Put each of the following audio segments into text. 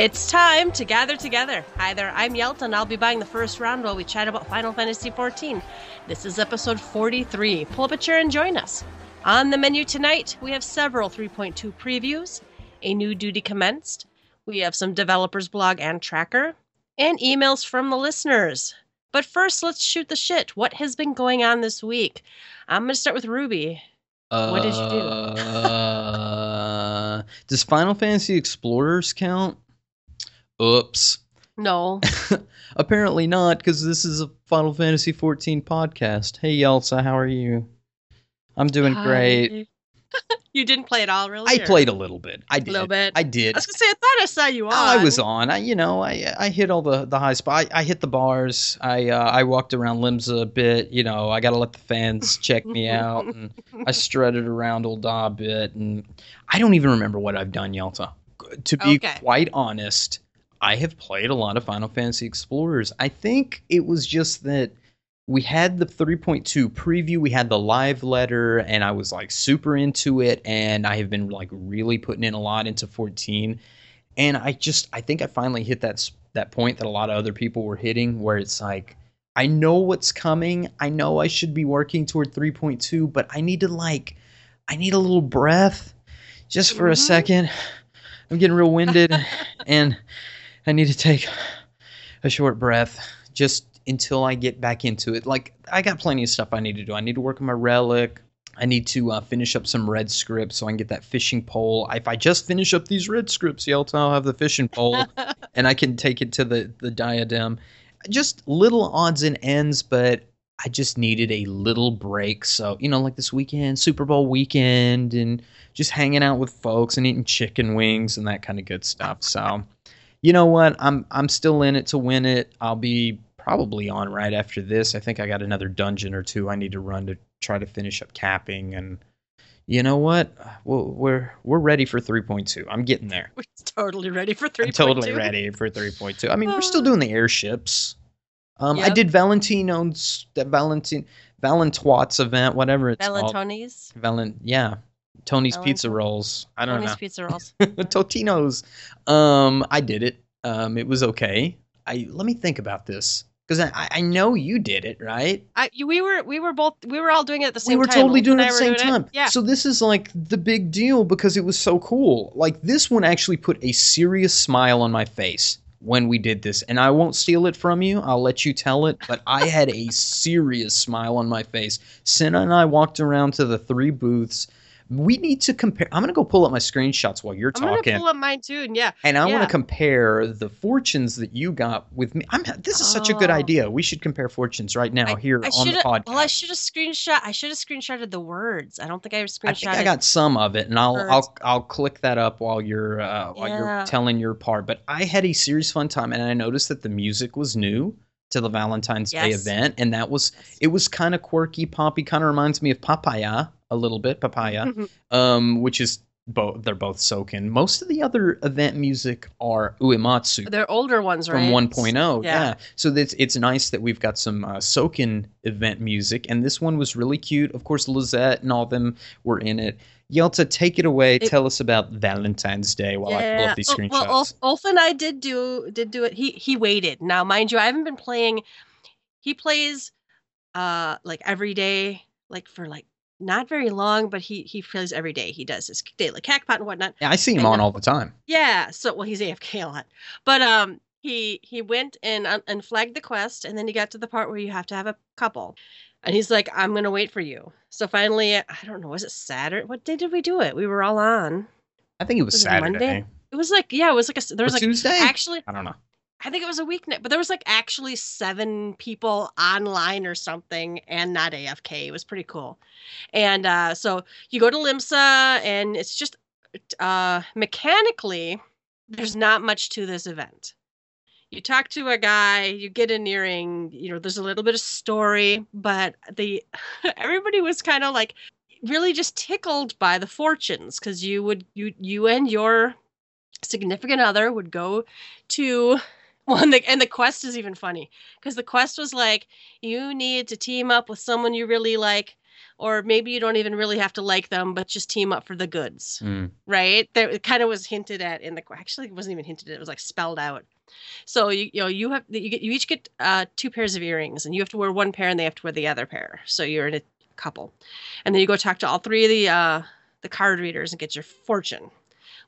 It's time to gather together. Hi there, I'm Yelta, and I'll be buying the first round while we chat about Final Fantasy XIV. This is episode 43. Pull up a chair and join us. On the menu tonight, we have several 3.2 previews, a new duty commenced, we have some developers blog and tracker, and emails from the listeners. But first, let's shoot the shit. What has been going on this week? I'm going to start with Ruby. What did you do? Uh, does Final Fantasy Explorers count? Oops. No. Apparently not, because this is a Final Fantasy XIV podcast. Hey, Yelta, how are you? I'm doing great. You didn't play at all, really? I or- played a little bit. I did. A Little bit. I did. I was gonna say I thought I saw you on. I was on. I, you know, I I hit all the the high spot. I, I hit the bars. I uh, I walked around Limsa a bit. You know, I got to let the fans check me out, and I strutted around Ul'dah a bit, and I don't even remember what I've done, Yelta. To be Okay. quite honest, I have played a lot of Final Fantasy Explorers. I think it was just that we had the 3.2 preview, we had the live letter, and I was like super into it. And I have been like really putting in a lot into 14. And I just, I think I finally hit that that point that a lot of other people were hitting, where it's like, I know what's coming. I know I should be working toward 3.2, but I need to like, I need a little breath, just for a Mhm. second. I'm getting real winded, and I need to take a short breath just until I get back into it. Like I got plenty of stuff I need to do. I need to work on my relic. I need to uh, finish up some red scripts so I can get that fishing pole. If I just finish up these red scripts, Yelta, I'll have the fishing pole, and I can take it to the the diadem. Just little odds and ends, but I just needed a little break. So you know, like this weekend, Super Bowl weekend, and just hanging out with folks and eating chicken wings and that kind of good stuff. So, you know what? I'm I'm still in it to win it. I'll be probably on right after this. I think I got another dungeon or two I need to run to try to finish up capping and you know what? We're we're, ready for 3.2. I'm getting there. We're totally ready for three. I'm totally ready for 3.2. I mean, we're still doing the airships. Um, I did Valentino's that Valentin Valentoit's event, whatever it's called. Valentoni's. Valent, yeah, Tony's Pizza Rolls. I don't know. Tony's know. pizza rolls. Totino's. Um, I did it. Um, it was okay. I let me think about this because I, I know you did it, right? I, we were we were both we were all doing it at the same. time. we were time. totally doing it at the same doing it. time. Yeah. So this is like the big deal because it was so cool. Like this one actually put a serious smile on my face when we did this, and I won't steal it from you. I'll let you tell it. But I had a serious smile on my face. Senna and I walked around to the three booths. We need to compare. I'm gonna go pull up my screenshots while you're I'm talking. gonna pull up mine too, and yeah, And I want to compare the fortunes that you got with me. I'm this is such a good Oh. idea. We should compare fortunes right now here I on the podcast. well, I should have screenshot. I should have screenshotted the words. I don't think I have screenshot. I think I got some of it, and I'll Birds. I'll I'll click that up while you're uh, while you're telling your part. But I had a serious fun time, and I noticed that the music was new to the Valentine's Day event, and that was it was kind of quirky, poppy, kind of reminds me of Papaya a little bit, Papaya, um, which is both they're both Soken. Most of the other event music are Uematsu They're older ones, right? from 1.0 Yeah. yeah. so it's it's nice that we've got some uh, Soken event music and this one was really cute of course Lisette and all them were in it Yelta take it away It- tell us about Valentine's Day while I pull up these Oh, screenshots Well, Ulf, Ulf and I did do did do it. He he waited. Now, mind you, I haven't been playing. He plays, uh, like every day, like for like not very long, but he he plays every day. He does his daily Cactpot and whatnot. yeah, I see him and on all the time Yeah. So well, he's AFK a lot, but um, he he went and uh, and flagged the quest, and then he got to the part where you have to have a couple, and he's like, "I'm gonna wait for you." So finally, I don't know, was it Saturday? What day did we do it? We were all on. I think it was, Was it Saturday Monday? It was like yeah, it was like a there or was like Tuesday actually I don't know I think it was a weeknight, but there was like actually seven people online or something and not AFK. It was pretty cool. And uh, so you go to Limsa, and it's just uh, mechanically, there's not much to this event. You talk to a guy, you get an earring, you know, there's a little bit of story, but the everybody was kind of like really just tickled by the fortunes because you would you you and your significant other would go to well, and the, and the quest is even funny because the quest was like you need to team up with someone you really like or maybe you don't even really have to like them, but just team up for the goods, Mm. right? There it kind of was hinted at in the actually it wasn't even hinted at; it was like spelled out. So you you know you have you get you each get uh, two pairs of earrings, and you have to wear one pair, and they have to wear the other pair. So you're in a couple, and then you go talk to all three of the uh, the card readers and get your fortune.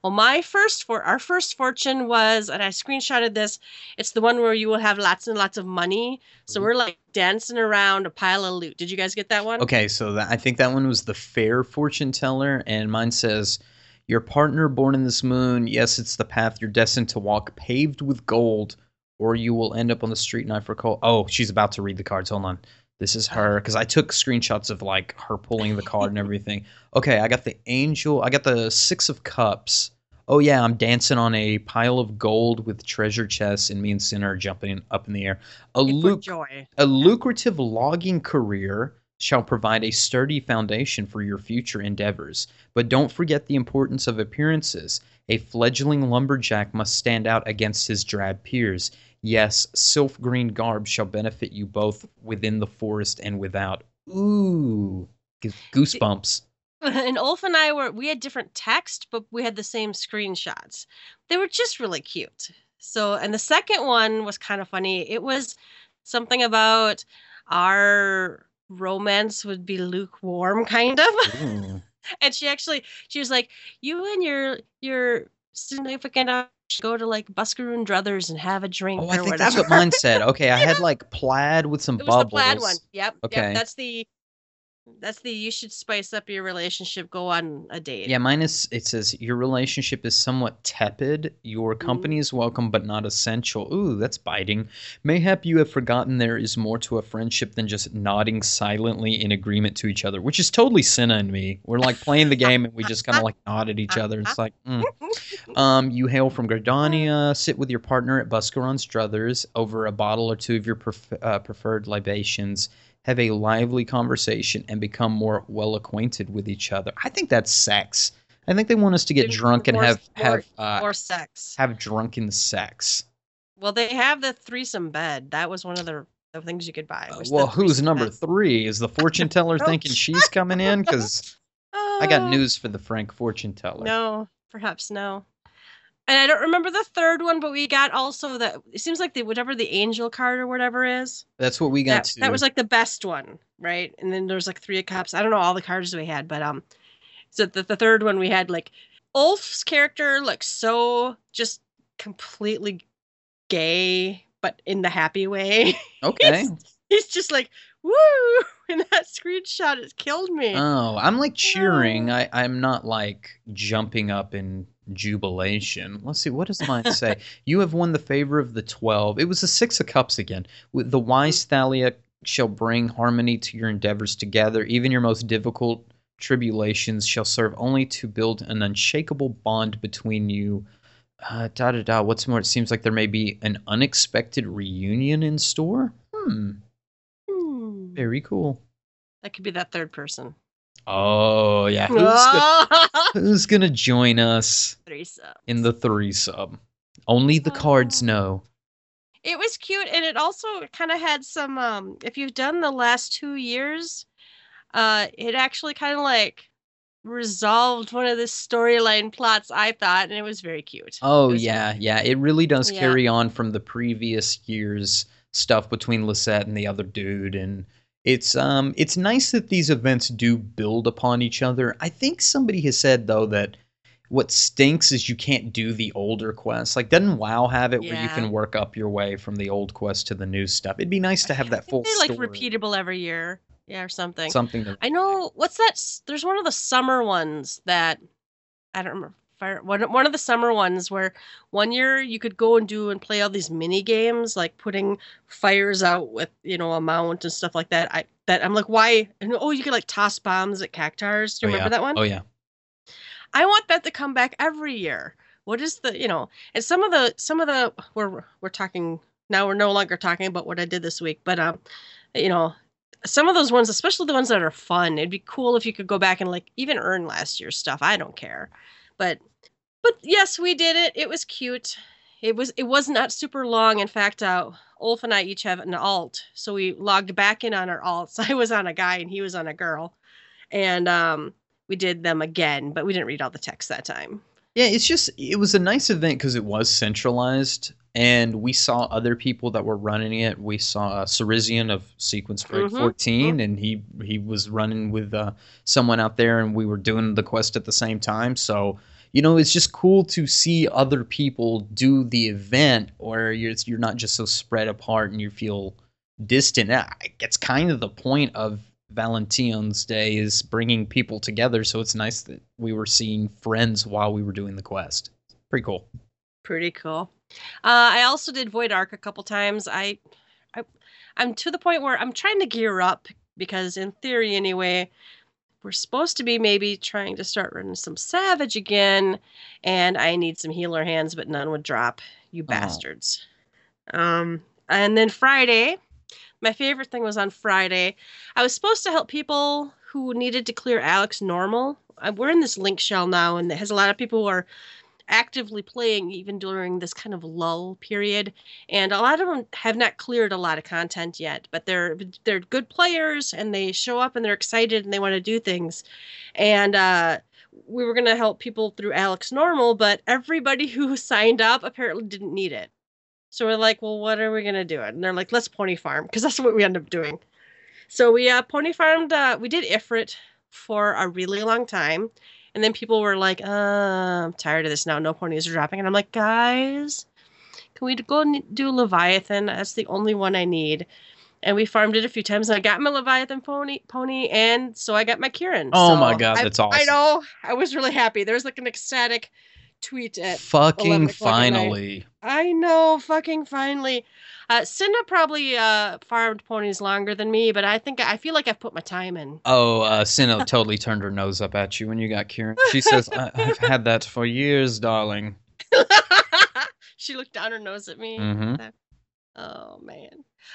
Well, my first for our first fortune was, and I screenshotted this. It's the one where you will have lots and lots of money. So Mhm. we're like dancing around a pile of loot. Did you guys get that one? Okay, so that, I think that one was the fair fortune teller, and mine says, "Your partner born in this moon. Yes, it's the path you're destined to walk, paved with gold, or you will end up on the street knife for coal." Oh, she's about to read the cards. Hold on. This is her because I took screenshots of like her pulling the card and everything. Okay, I got the angel. I got the six of cups. Oh yeah, I'm dancing on a pile of gold with treasure chests, and me and Sinner are jumping up in the air. A joy. a lucrative logging career shall provide a sturdy foundation for your future endeavors. But don't forget the importance of appearances. A fledgling lumberjack must stand out against his drab peers. Yes, sylph green garb shall benefit you both within the forest and without. Ooh, gives goosebumps. and Ulf and I were we had different text, but we had the same screenshots. They were just really cute. So, and the second one was kind of funny. It was something about our romance would be lukewarm, kind of. Ooh. and she actually she was like, "You and your your significant go to like Buscarron's Druthers and have a drink Oh, or I think whatever." that's what mine said. Okay, I had like plaid with some it was bubbles. the plaid one. Yep. Okay. Yep. That's the that's the you should spice up your relationship. Go on a date. Yeah, mine is. It says your relationship is somewhat tepid. Your company is welcome, but not essential. Ooh, that's biting. Mayhap you have forgotten there is more to a friendship than just nodding silently in agreement to each other, which is totally Senna and me. We're like playing the game and we just kind of like nod at each other. It's like, mm. um, you hail from Gridania. Sit with your partner at Buscarron's Druthers over a bottle or two of your pref- uh, preferred libations have a lively conversation and become more well acquainted with each other. I think that's sex. I think they want us to get More- drunk and more- have have uh, or sex. have drunken sex. Well, they have the threesome bed. That was one of the, the things you could buy. Uh, well, who's number bed. three? Is the fortune teller thinking she's coming in? Because I got Oh, news for the Frank fortune teller. No, perhaps no. And I don't remember the third one, but we got also the. It seems like the whatever the angel card or whatever is. That's what we got That, that was like the best one, right? And then there's like three of cups. I don't know all the cards we had, but um, so the, the third one we had like Ulf's character looks so just completely gay, but in the happy way. okay. He's just like woo, and that screenshot has killed me. Oh, I'm like cheering. Oh. I, I'm not like jumping up in jubilation. Let's see, what does mine say? you have won the favor of the twelve. It was the six of cups again. With the wise Thaliak shall bring harmony to your endeavors together. Even your most difficult tribulations shall serve only to build an unshakable bond between you. Uh, da da da. What's more, it seems like there may be an unexpected reunion in store. Hmm. Hmm. Very cool. That could be that third person. Oh yeah. Who's gonna, who's gonna join us Threesome. in the threesome? Only the cards Oh. know. It was cute, and it also kind of had some. Um, if you've done the last two years, uh, it actually kind of like resolved one of the storyline plots. I thought, and it was very cute. Oh yeah, yeah. It really does Yeah. carry on from the previous year's stuff between Lisette and the other dude, and it's um it's nice that these events do build upon each other. I think somebody has said though that what stinks is you can't do the older quests. Like doesn't WoW have it where you Yeah. can work up your way from the old quest to the new stuff? It'd be nice to have that full they're like story. repeatable every year, yeah, or something. Something to I know what's that? s- There's one of the summer ones that I don't remember. Fire, one, one of the summer ones where one year you could go and do and play all these mini games, like putting fires out with you know a mount and stuff like that. I that I'm like, why? And oh, you could like toss bombs at cactuars. Do you Oh, remember yeah. that one? Oh yeah. I want that to come back every year. What is the you know? And some of the some of the we're we're talking now. We're no longer talking about what I did this week, but um, you know, some of those ones, especially the ones that are fun, it'd be cool if you could go back and like even earn last year's stuff. I don't care, but but yes, we did it. It was cute. it was it was not super long. In fact, uh, Ulf and I each have an alt, so we logged back in on our alts. I was on a guy and he was on a girl, and um, we did them again, but we didn't read all the text that time. Yeah, it's just it was a nice event because it was centralized, and we saw other people that were running it. We saw uh, Cerizian of Sequence Break Mhm, 14, and he he was running with uh, someone out there, and we were doing the quest at the same time. So you know, it's just cool to see other people do the event, where you're you're not just so spread apart and you feel distant. It's kind of the point of Valentine's Day is bringing people together. So it's nice that we were seeing friends while we were doing the quest. Pretty cool. Pretty cool. Uh, I also did Void Ark a couple times. I, I, I'm to the point where I'm trying to gear up because, in theory, anyway, we're supposed to be maybe trying to start running some Savage again, and I need some healer hands, but none would drop. You bastards. Um, and then Friday, my favorite thing was on Friday. I was supposed to help people who needed to clear Alex normal. Uh, We're in this link shell now, and it has a lot of people who are actively playing even during this kind of lull period and a lot of them have not cleared a lot of content yet but they're they're good players and they show up and they're excited and they want to do things. And uh we were going to help people through alex normal but everybody who signed up apparently didn't need it. So we're like well what are we going to do? And they're like let's pony farm because that's what we end up doing. So we uh pony farmed uh we did ifrit for a really long time and then people were like, uh, I'm tired of this now. No ponies are dropping. And I'm like, guys, can we go and do Leviathan? That's the only one I need. And we farmed it a few times. And I got my Leviathan pony, pony, and so I got my Kieran. Oh So my God, I- that's awesome. I know. I was really happy. There was like an ecstatic tweet at Fucking o'clock at night. finally. I know, fucking finally. Uh, Cinda probably uh, farmed ponies longer than me, but I think I feel like I've put my time in. Oh, uh, Cinna totally turned her nose up at you when you got Kieran. She says, I- I've had that for years, darling. she looked down her nose at me. hmm Oh man,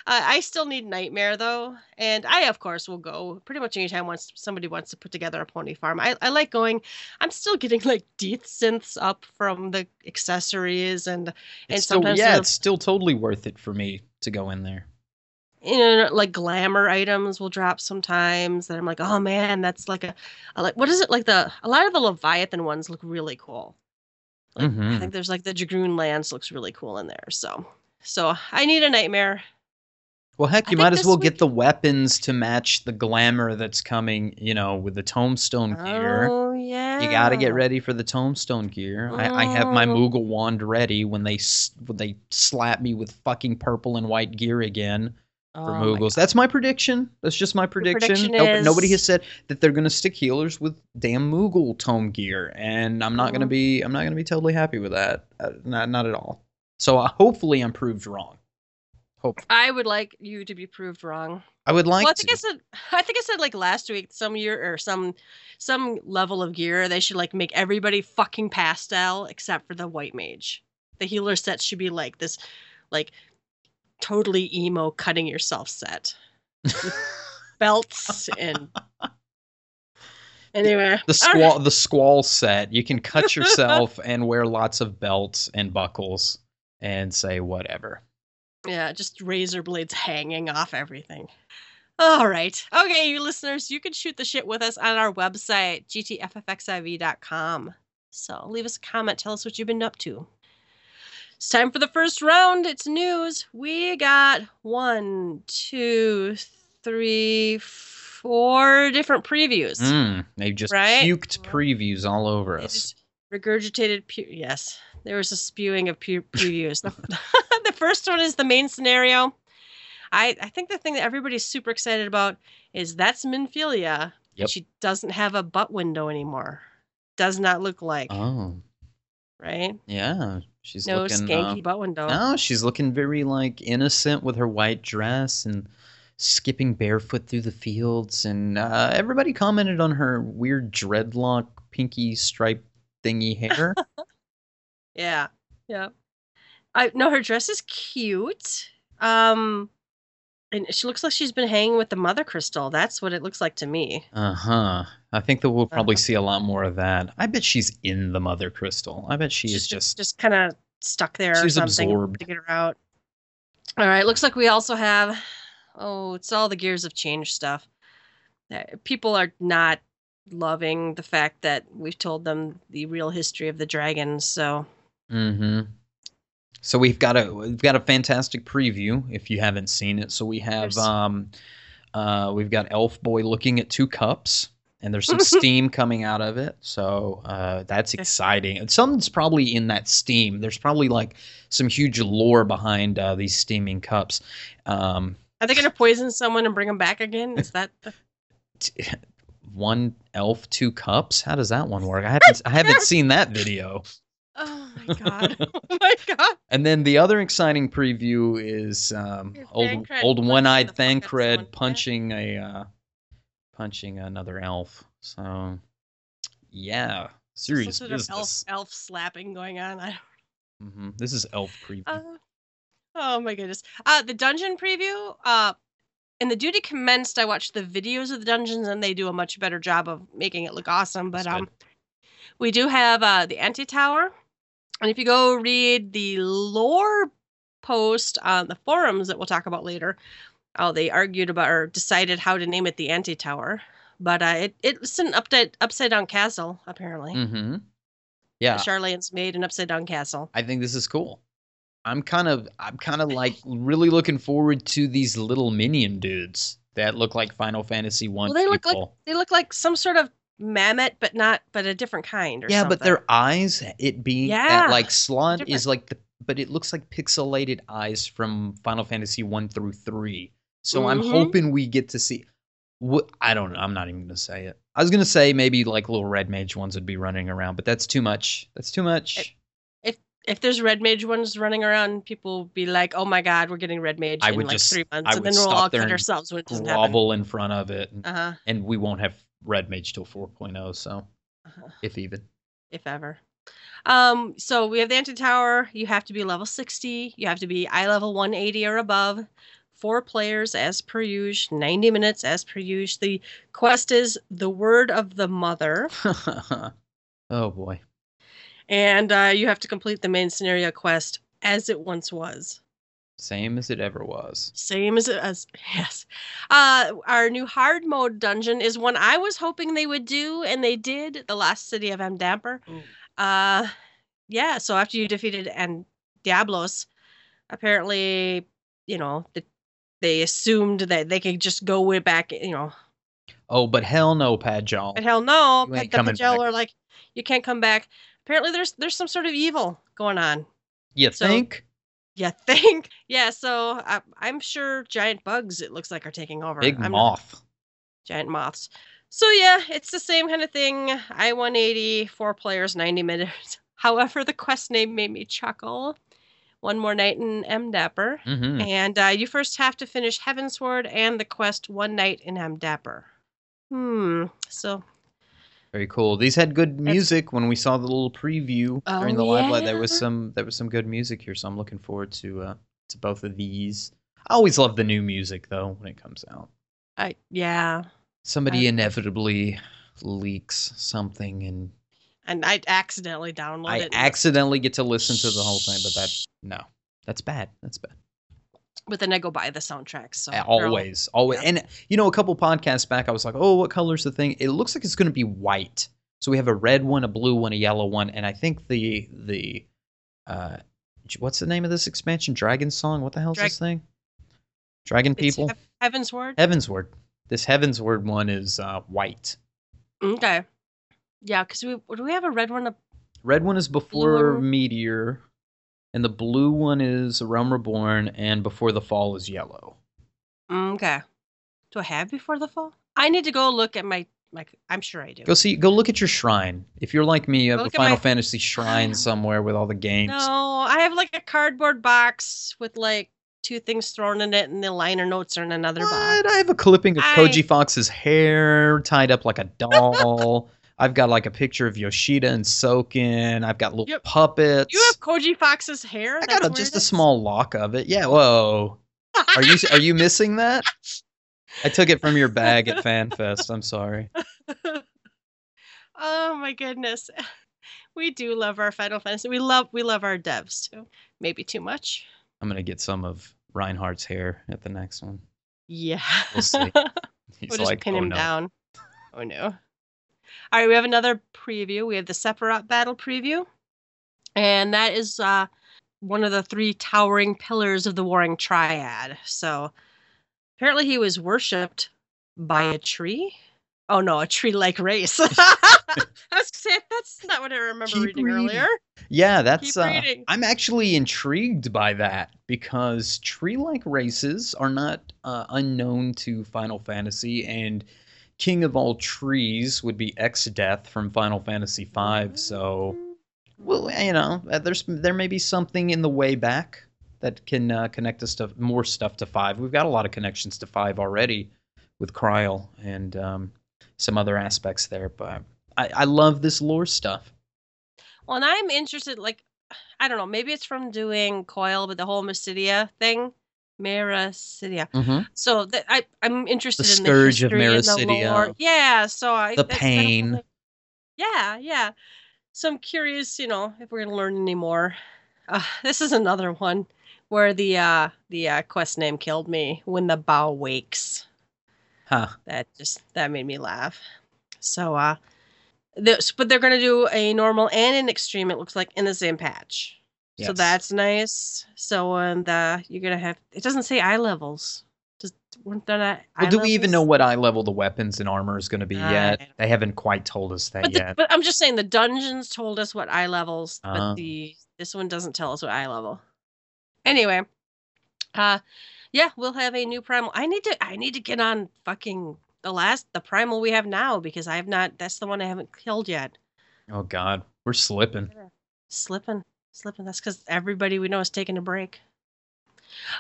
uh, I still need Nightmare though, and I of course will go pretty much anytime once somebody wants to put together a pony farm. I, I like going. I'm still getting like desynths up from the accessories and and It's still, sometimes yeah, it's still totally worth it for me to go in there. you know like glamour items will drop sometimes that I'm like oh man that's like a like what is it like the a lot of the Leviathan ones look really cool. Like, I Mhm. think there's like the Dragoon Lance looks really cool in there. So so I need a nightmare. Well, heck, you might as well week- get the weapons to match the glamour that's coming, you know, with the tomestone gear. Oh yeah. You got to get ready for the tomestone gear. I, I have my Oh. Moogle wand ready when they when they slap me with fucking purple and white gear again for Oh my Moogles. That's my prediction. That's just my prediction. prediction Nope- nobody has said that they're going to stick healers with damn Moogle tome gear, and I'm not going to be I'm not going to be totally happy with that. Uh, not not at all. So uh, hopefully I'm proved wrong. Hope I would like you to be proved wrong. I would like well, I think to. I said I think I said like last week some year or some some level of gear they should like make everybody fucking pastel except for the white mage. The healer set should be like this like totally emo cutting yourself set. Belts and Anyway. the all right. squall the squall set. You can cut yourself and wear lots of belts and buckles and say whatever. Yeah, just razor blades hanging off everything. All right. Okay, you listeners, you can shoot the shit with us on our website, gtffxiv.com. So leave us a comment. Tell us what you've been up to. It's time for the first round. It's news. We got one, two, three, four different previews. Mm, they just Right? puked previews all over They us. regurgitated. Pu- yes, there was a spewing of pu- previews. first one is the main scenario. I I think the thing that everybody's super excited about is that's Minfilia. Yep. She doesn't have a butt window anymore. Does not look like Oh, right. yeah. She's No looking skanky uh, butt window. No, she's looking very like innocent with her white dress and skipping barefoot through the fields. And uh, everybody commented on her weird dreadlock, pinky stripe thingy hair. Yeah, yeah. I no, her dress is cute. Um, and she looks like she's been hanging with the mother crystal. That's what it looks like to me. uh huh. I think that we'll probably Uh-huh. see a lot more of that. I bet she's in the Mother Crystal. I bet she is just. just kind of stuck there or She's something absorbed. to get her out. All right, looks like we also have oh, it's all the Gears of Change stuff. People are not loving the fact that we've told them the real history of the dragons, so Mm-hmm. So we've got a we've got a fantastic preview if you haven't seen it. So we have um uh we've got Elf Boy looking at two cups and there's some steam coming out of it. So uh that's exciting. And something's probably in that steam. There's probably like some huge lore behind uh these steaming cups. Um are they going to poison someone and bring them back again? Is that the one elf two cups? How does that one work? I haven't I haven't seen that video. Oh my god. oh my god. And then the other exciting preview is um, old old one-eyed the fuck out of someone, Thancred punching a uh, punching another elf. So yeah, serious Some sort of elf business. elf slapping going on. I hmm This is elf preview. Uh, oh my goodness. Uh the dungeon preview, uh in the duty commenced, I watched the videos of the dungeons and they do a much better job of making it look awesome. But um we do have uh the Antitower. And if you go read the lore post on the forums that we'll talk about later, oh they argued about or decided how to name it the Antitower. But uh it, it's an upside upside down castle, apparently. hmm Yeah, Sharlayan's made an upside down castle. I think this is cool. I'm kind of I'm kind of like really looking forward to these little minion dudes that look like Final Fantasy One Well, they look like they look like some sort of mammoth, but not but a different kind. Or yeah, something. but their eyes, it being Yeah, like slot different. is like the, but it looks like pixelated eyes from Final Fantasy one through three. So I'm Mhm. hoping we get to see. What I don't know. I'm not even gonna say it. I was gonna say maybe like little red mage ones would be running around, but that's too much. That's too much. if if there's red mage ones running around, people will be like, "Oh my god, we're getting red mage I in like just- three months," I and then we'll all cut ourselves when it doesn't happen. Grovel in front of it, and, Uh huh. and we won't have red mage till 4.0. So Uh-huh. if even. If ever. Um. So we have the Antitower. You have to be level sixty. You have to be eye level one eighty or above. Four players as per usual. Ninety minutes as per usual. The quest is the word of the mother. oh boy. and uh, you have to complete the main scenario quest as it once was. Same as it ever was. Same as it as yes. Uh, our new hard mode dungeon is one I was hoping they would do, and they did. The last city of Amdapor. Uh, yeah. So after you defeated and Diablos, apparently, you know, the, they assumed that they could just go way back. You know, Oh, but hell no, Padjal. but hell no, You ain't the coming Padjal are like, you can't come back. Apparently, there's there's some sort of evil going on. You So- think? You think? Yeah. So I, I'm sure giant bugs. It looks like are taking over. Big I'm not- moth. giant moths. So yeah, it's the same kind of thing. I 180, four players, 90 minutes. However, the quest name made me chuckle. One more night in Amdapor. hmm And uh, you first have to finish Heavensward and the quest One Night in Amdapor. Hmm. So Very cool. These had good music when we saw the little preview Oh, during the live live. There was some there was some good music here, so I'm looking forward to uh to both of these. I always love the new music though when it comes out. I yeah. Somebody I- inevitably leaks something and And I accidentally downloaded I it accidentally get to listen to the whole thing, but that no. That's bad. That's bad. But then I go buy the soundtracks. So they're all- always, always. yeah. And you know, a couple podcasts back, I was like, "Oh, what color's the thing?" It looks like it's going to be white. So we have a red one, a blue one, a yellow one, and I think the the uh, what's the name of this expansion? Dragon Song. What the hell's Drag- this thing? Dragon It's People. Heav- Heavensward. Heavensward. This Heavensward one is uh, white. Okay. Yeah, because we do we have a red one? Red one is before. Meteor, and the blue one is Realm Reborn, and before the Fall is yellow. Mm, Okay. Do I have before the fall? I need to go look at my like I'm sure I do. Go see. Go look at your shrine. If you're like me, you have Go a Final my- Fantasy shrine somewhere with all the games. No, I have like a cardboard box with like two things thrown in it, and the liner notes are in another What? box. I have a clipping of I- Koji Fox's hair tied up like a doll. I've got like a picture of Yoshida and Soken. I've got little Yep. puppets. You have Koji Fox's hair. I That's got a, just a small lock of it. Yeah. Whoa. Are you are you missing that? I took it from your bag at FanFest. I'm sorry. oh my goodness. we do love our Final Fantasy. We love we love our devs too. Maybe too much. I'm gonna get some of Reinhardt's hair at the next one. Yeah. We'll see. He's we'll just like, pin oh him no. down. Oh no. All right, we have another preview. We have the Sephiroth battle preview. And that is uh one of the three towering pillars of the warring triad. So apparently he was worshipped by a tree. Oh no, a tree-like race. I was that's not what I remember Keep reading, reading. earlier. Yeah, that's. Uh. I'm actually intrigued by that because tree-like races are not uh, unknown to Final Fantasy, and King of all trees would be Exdeath from Final Fantasy V. So, well, you know, uh, there's there may be something in the way back that can uh, connect us to more stuff to Five. We've got a lot of connections to Five already with Krile and um, some other aspects there, but I, I love this lore stuff. Well, and I'm interested, like, I don't know, maybe it's from doing Coil, but the whole Mysidia thing, Mysidia. Mm-hmm. So that I, I'm interested in The in scourge the of and the Mysidia. lore. Yeah, so I The pain. definitely- Yeah, yeah. So I'm curious, you know, if we're gonna learn any more. Uh, this is another one where the uh the uh, quest name killed me when the bough wakes. Huh. That just that made me laugh. So uh this but they're gonna do a normal and an extreme, it looks like, in the same patch. So that's nice. So and uh you're gonna have it doesn't say eye levels. Does weren't there not Well, do we even know what eye level the weapons and armor is going to be I yet? They haven't quite told us that But, the, yet. but I'm just saying the dungeons told us what eye levels, Ah. but the this one doesn't tell us what eye level. Anyway, uh yeah, we'll have a new primal. I need to I need to get on fucking the last the primal we have now because I have not that's the one I haven't killed yet. oh God, we're slipping. Slipping. Slipping. That's because everybody we know is taking a break.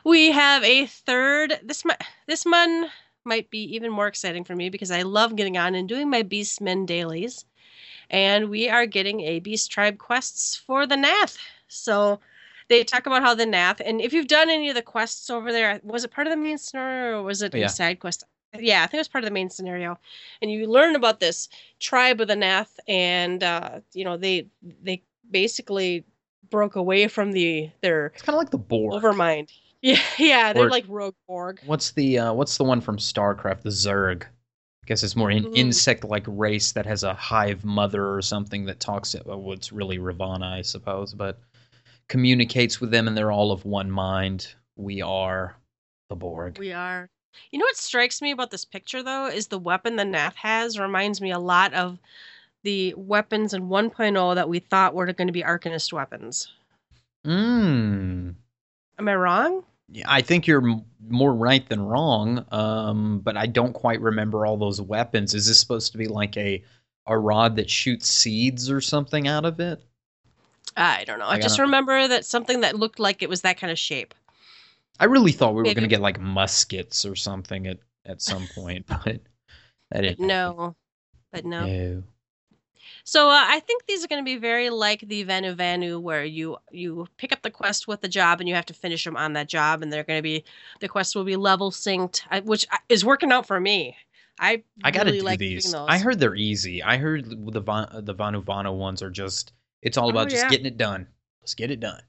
We have a third this might this one might be even more exciting for me because I love getting on and doing my Beastmen dailies. And we are getting a Beast Tribe quests for the Gnath. So they talk about how the Gnath, and if you've done any of the quests over there, was it part of the main scenario or was it Yeah. a side quest? Yeah, I think it was part of the main scenario. And you learn about this tribe of the Gnath, and uh, you know they they basically broke away from the their It's kind of like the Borg. overmind. Yeah, yeah, they're Or- like rogue Borg. What's the uh, What's the one from StarCraft? The Zerg. I guess it's more an Mm. insect-like race that has a hive mother or something that talks. Well, what's really Ravana, I suppose, but communicates with them, and they're all of one mind. We are the Borg. We are. You know what strikes me about this picture though is the weapon the Gnath has reminds me a lot of the weapons in 1.0 that we thought were going to be Arcanist weapons. Mmm. Am I wrong? Yeah, I think you're m- more right than wrong. Um, but I don't quite remember all those weapons. Is this supposed to be like a a rod that shoots seeds or something out of it? I don't know. I, I just remember that something that looked like it was that kind of shape. I really thought we were going to get like muskets or something at at some point, but that didn't. no. But no. No. So uh, I think these are going to be very like the Vanu Vanu, where you you pick up the quest with the job and you have to finish them on that job, and they're going to be the quests will be level synced, which is working out for me. I I got to really do like these. I heard they're easy. I heard the Van, the Vanu Vanu ones are just. It's all Oh, about just yeah. getting it done. Let's get it done.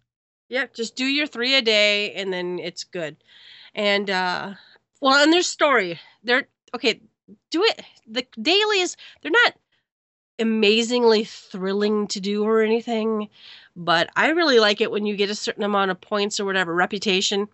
Yeah, just do your three a day and then it's good. And uh well, and there's story. They're okay, do it the dailies, they're not amazingly thrilling to do or anything, but I really like it when you get a certain amount of points or whatever, reputation,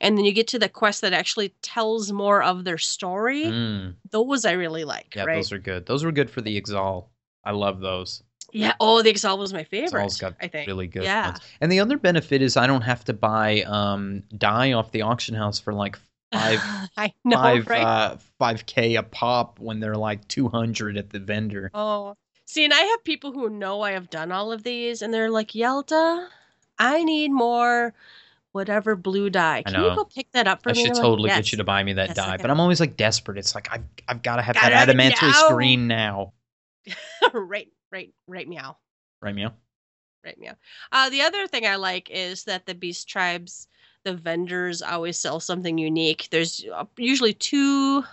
and then you get to the quest that actually tells more of their story. Mm, Those I really like, yeah, right? those are good. Those were good for the Ixal. I love those. yeah, oh, the Exalt was my favorite. Ixal's got I think. really good Yeah. ones. And the other benefit is I don't have to buy um dye off the auction house for like five I know, five right? uh five k a pop when they're like two hundred at the vendor. Oh, see, and I have people who know I have done all of these, and they're like, Yelta, I need more whatever blue dye. I Can you go pick that up for I me? should And I'm like, totally "Yes." get you to buy me that Yes, dye, but I'm always like desperate. It's like I've I've got to have Gotta that have it adamantly now. screen now. right, right, right, meow. Right, meow. Right, meow. Uh, the other thing I like is that the beast tribes, the vendors always sell something unique. There's uh, usually two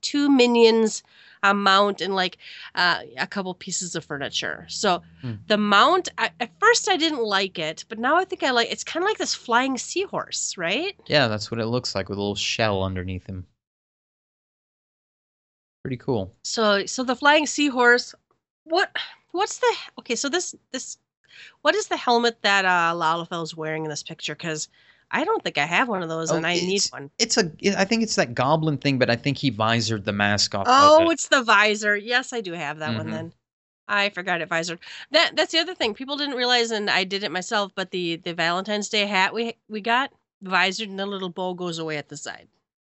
two minions, a mount, and like uh, a couple pieces of furniture. So Hmm. the mount, I, at first I didn't like it, but now I think I like. It's kind of like this flying seahorse, right? Yeah, that's what it looks like with a little shell underneath him. Pretty cool. So so the flying seahorse. What what's the okay? So this this what is the helmet that uh is wearing in this picture? Because I don't think I have one of those, Oh, and I need one. It's a. I think it's that goblin thing, but I think he visored the mask off. Oh, of it. it's the visor. Yes, I do have that one Mhm. then. I forgot it visored. That that's the other thing. People didn't realize and I did it myself, but the the Valentine's Day hat we we got visored and the little bow goes away at the side.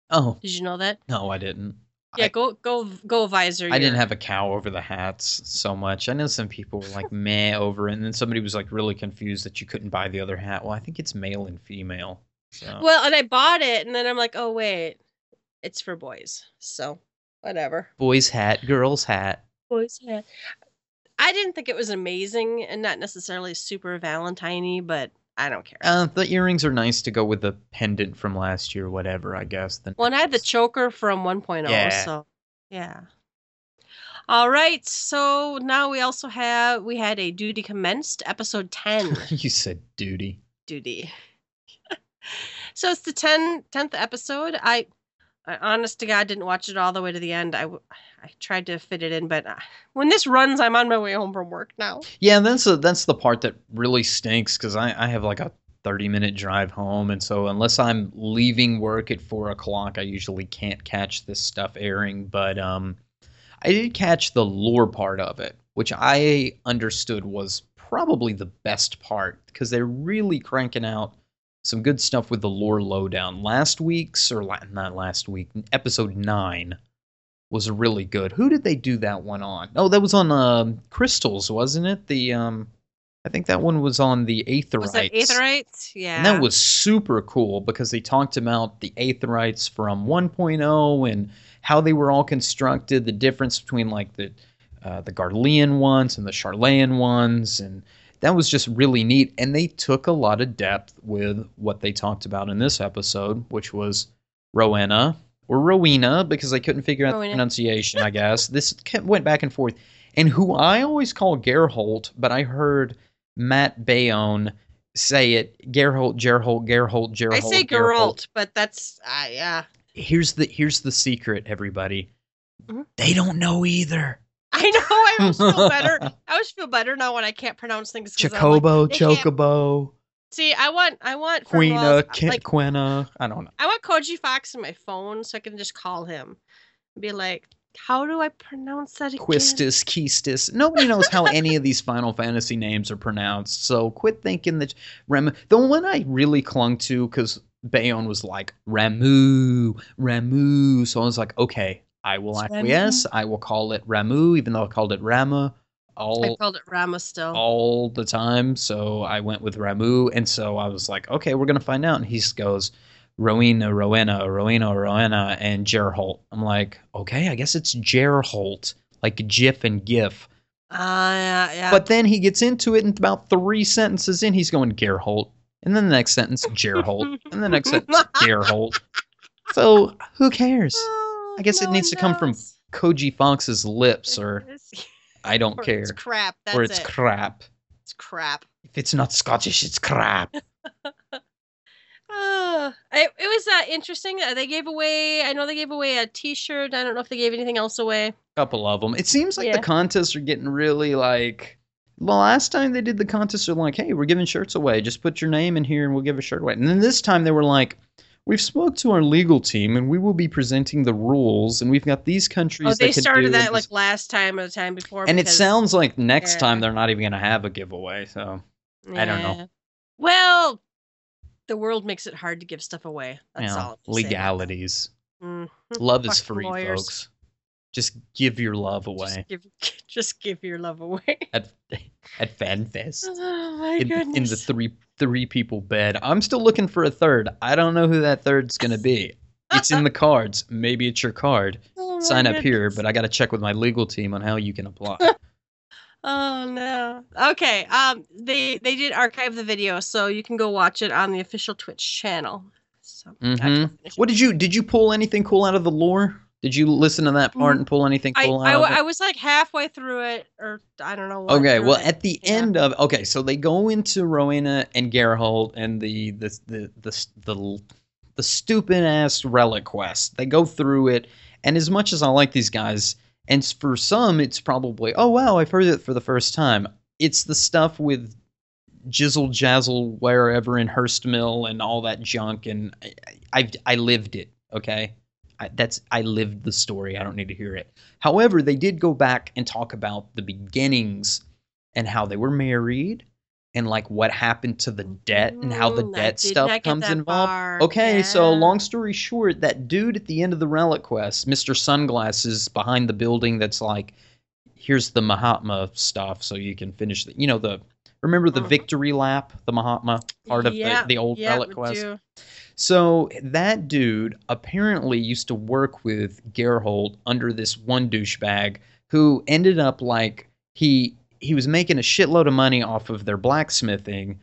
Oh Did you know that? no, I didn't. Yeah, I- go go go visor. I didn't have a cow over the hats so much. I know some people were like meh over it, and then somebody was like really confused that you couldn't buy the other hat. Well, I think it's male and female. So. Well, and I bought it and then I'm like, "Oh wait. It's for boys." So, whatever. boys hat, girls hat. Boys hat. I didn't think it was amazing and not necessarily super Valentine-y, but I don't care. Uh, the earrings are nice to go with the pendant from last year, whatever. I guess. The Well, and I had the choker from 1.0, Yeah. so yeah. All right, so now we also have we had a duty commenced episode 10 you said duty. duty. so it's the 10 10th episode. I, I honest to God didn't watch it all the way to the end. I w- I tried to fit it in, but uh, when this runs, I'm on my way home from work now. Yeah, that's a, that's the part that really stinks because I, I have like a 30 minute drive home. And so, unless I'm leaving work at four o'clock, I usually can't catch this stuff airing. But um, I did catch the lore part of it, which I understood was probably the best part because they're really cranking out some good stuff with the lore lowdown. Last week's, or la- not last week, episode nine was really good. Who did they do that one on? Oh, that was on um, Crystals, wasn't it? The um, I think that one was on the Aetherytes. Was Aetherytes? Yeah. And that was super cool because they talked about the Aetherytes from 1.0 and how they were all constructed, the difference between like the uh, the Garlean ones and the Sharlayan ones, and that was just really neat. And they took a lot of depth with what they talked about in this episode, which was Rowena or Rowena because I couldn't figure out Rowena. the pronunciation. I guess this kept, went back and forth, and who I always call Gerholt, but I heard Matt Bayonne say it Gerholt, Gerholt, Gerholt, Gerholt. I say Geralt, but that's uh, yeah. Here's the here's the secret, everybody. Mhm. They don't know either. I know. I always feel better. I always feel better now when I can't pronounce things. Like, Chocobo, can't- Chocobo, See, I want, I want for Queena, like Quena. I don't know. I want Koji Fox in my phone so I can just call him and be like, "How do I pronounce that again?" Quistis, Keistis. Nobody knows how any of these Final Fantasy names are pronounced. So quit thinking that Rem. The one I really clung to because Bayonne was like Ramu, Ramu. So I was like, okay, I will acquiesce. I will call it Ramu, even though I called it Rama I called it Rama still. all the time. So I went with Ramu, and so I was like, okay, we're gonna find out. And he goes. Rowena, Rowena, Rowena, Rowena, and Gerholt. I'm like, okay, I guess it's Gerholt, like GIF and GIF. Ah, yeah, yeah. But then he gets into it, and about three sentences in, he's going Gerholt, and then the next sentence Gerholt, and the next sentence Gerholt. So who cares? Oh, I guess it needs to come from. Koji Fox's lips, or I don't or care, It's crap. That's or it's it. crap. it's crap. If it's not Scottish, it's crap. Uh, it, it was uh, interesting. Uh, they gave away. I know they gave away a T-shirt. I don't know if they gave anything else away. A couple of them. It seems like Yeah. the contests are getting really like. Well, last time they did the contest, they're like, "Hey, we're giving shirts away. Just put your name in here, and we'll give a shirt away." And then this time they were like, "We've spoke to our legal team, and we will be presenting the rules, and we've got these countries Oh, they that started that like last time or the time before. and it sounds like next Yeah. time they're not even going to have a giveaway. So I don't know. Well, the world makes it hard to give stuff away. That's know, all. I'm saying about that. legalities. Mhm. Love is free, lawyers. folks. Just give your love away Just give, just give your love away. at at FanFest. Oh my in, goodness. in the three three people bed. I'm still looking for a third. I don't know who that third's gonna be. It's in the cards. Maybe it's your card. Oh Sign up here, but I got to check with my legal team on how you can apply. Oh no. Okay. Um they they did archive the video so you can go watch it on the official Twitch channel. So I have to Mhm. go finish it. what did you did you pull anything cool out of the lore? Did you listen to that part Mm, and pull anything I, cool I, out of it? I was like halfway through it, or I don't know. Okay, well, it. at the Yeah. end of okay, so they go into Rowena and Gerhold and the the the the the, the stupid ass relic quest. They go through it, and as much as I like these guys, and for some, it's probably oh wow, I've heard it for the first time. It's the stuff with jizzle jazzle wherever in Hurst Mill and all that junk, and I I, I lived it. Okay, I, that's I lived the story. I don't need to hear it. However, they did go back and talk about the beginnings and how they were married and like what happened to the debt and how the Mm, debt stuff comes involved. far. Okay, so long story short, that dude at the end of the Relic Quest, Mr. Sunglasses behind the building that's like here's the Mahatma stuff so you can finish the you know the remember the Mhm. victory lap, the Mahatma part of Yeah, the, the old yeah, Relic Quest. do. So that dude apparently used to work with Gerolt under this one douchebag who ended up like he he was making a shitload of money off of their blacksmithing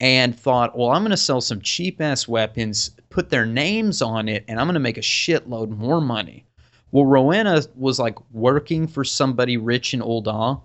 and thought, well, I'm going to sell some cheap ass weapons, put their names on it, and I'm going to make a shitload more money. Well, Rowena was like working for somebody rich in Ul'dah,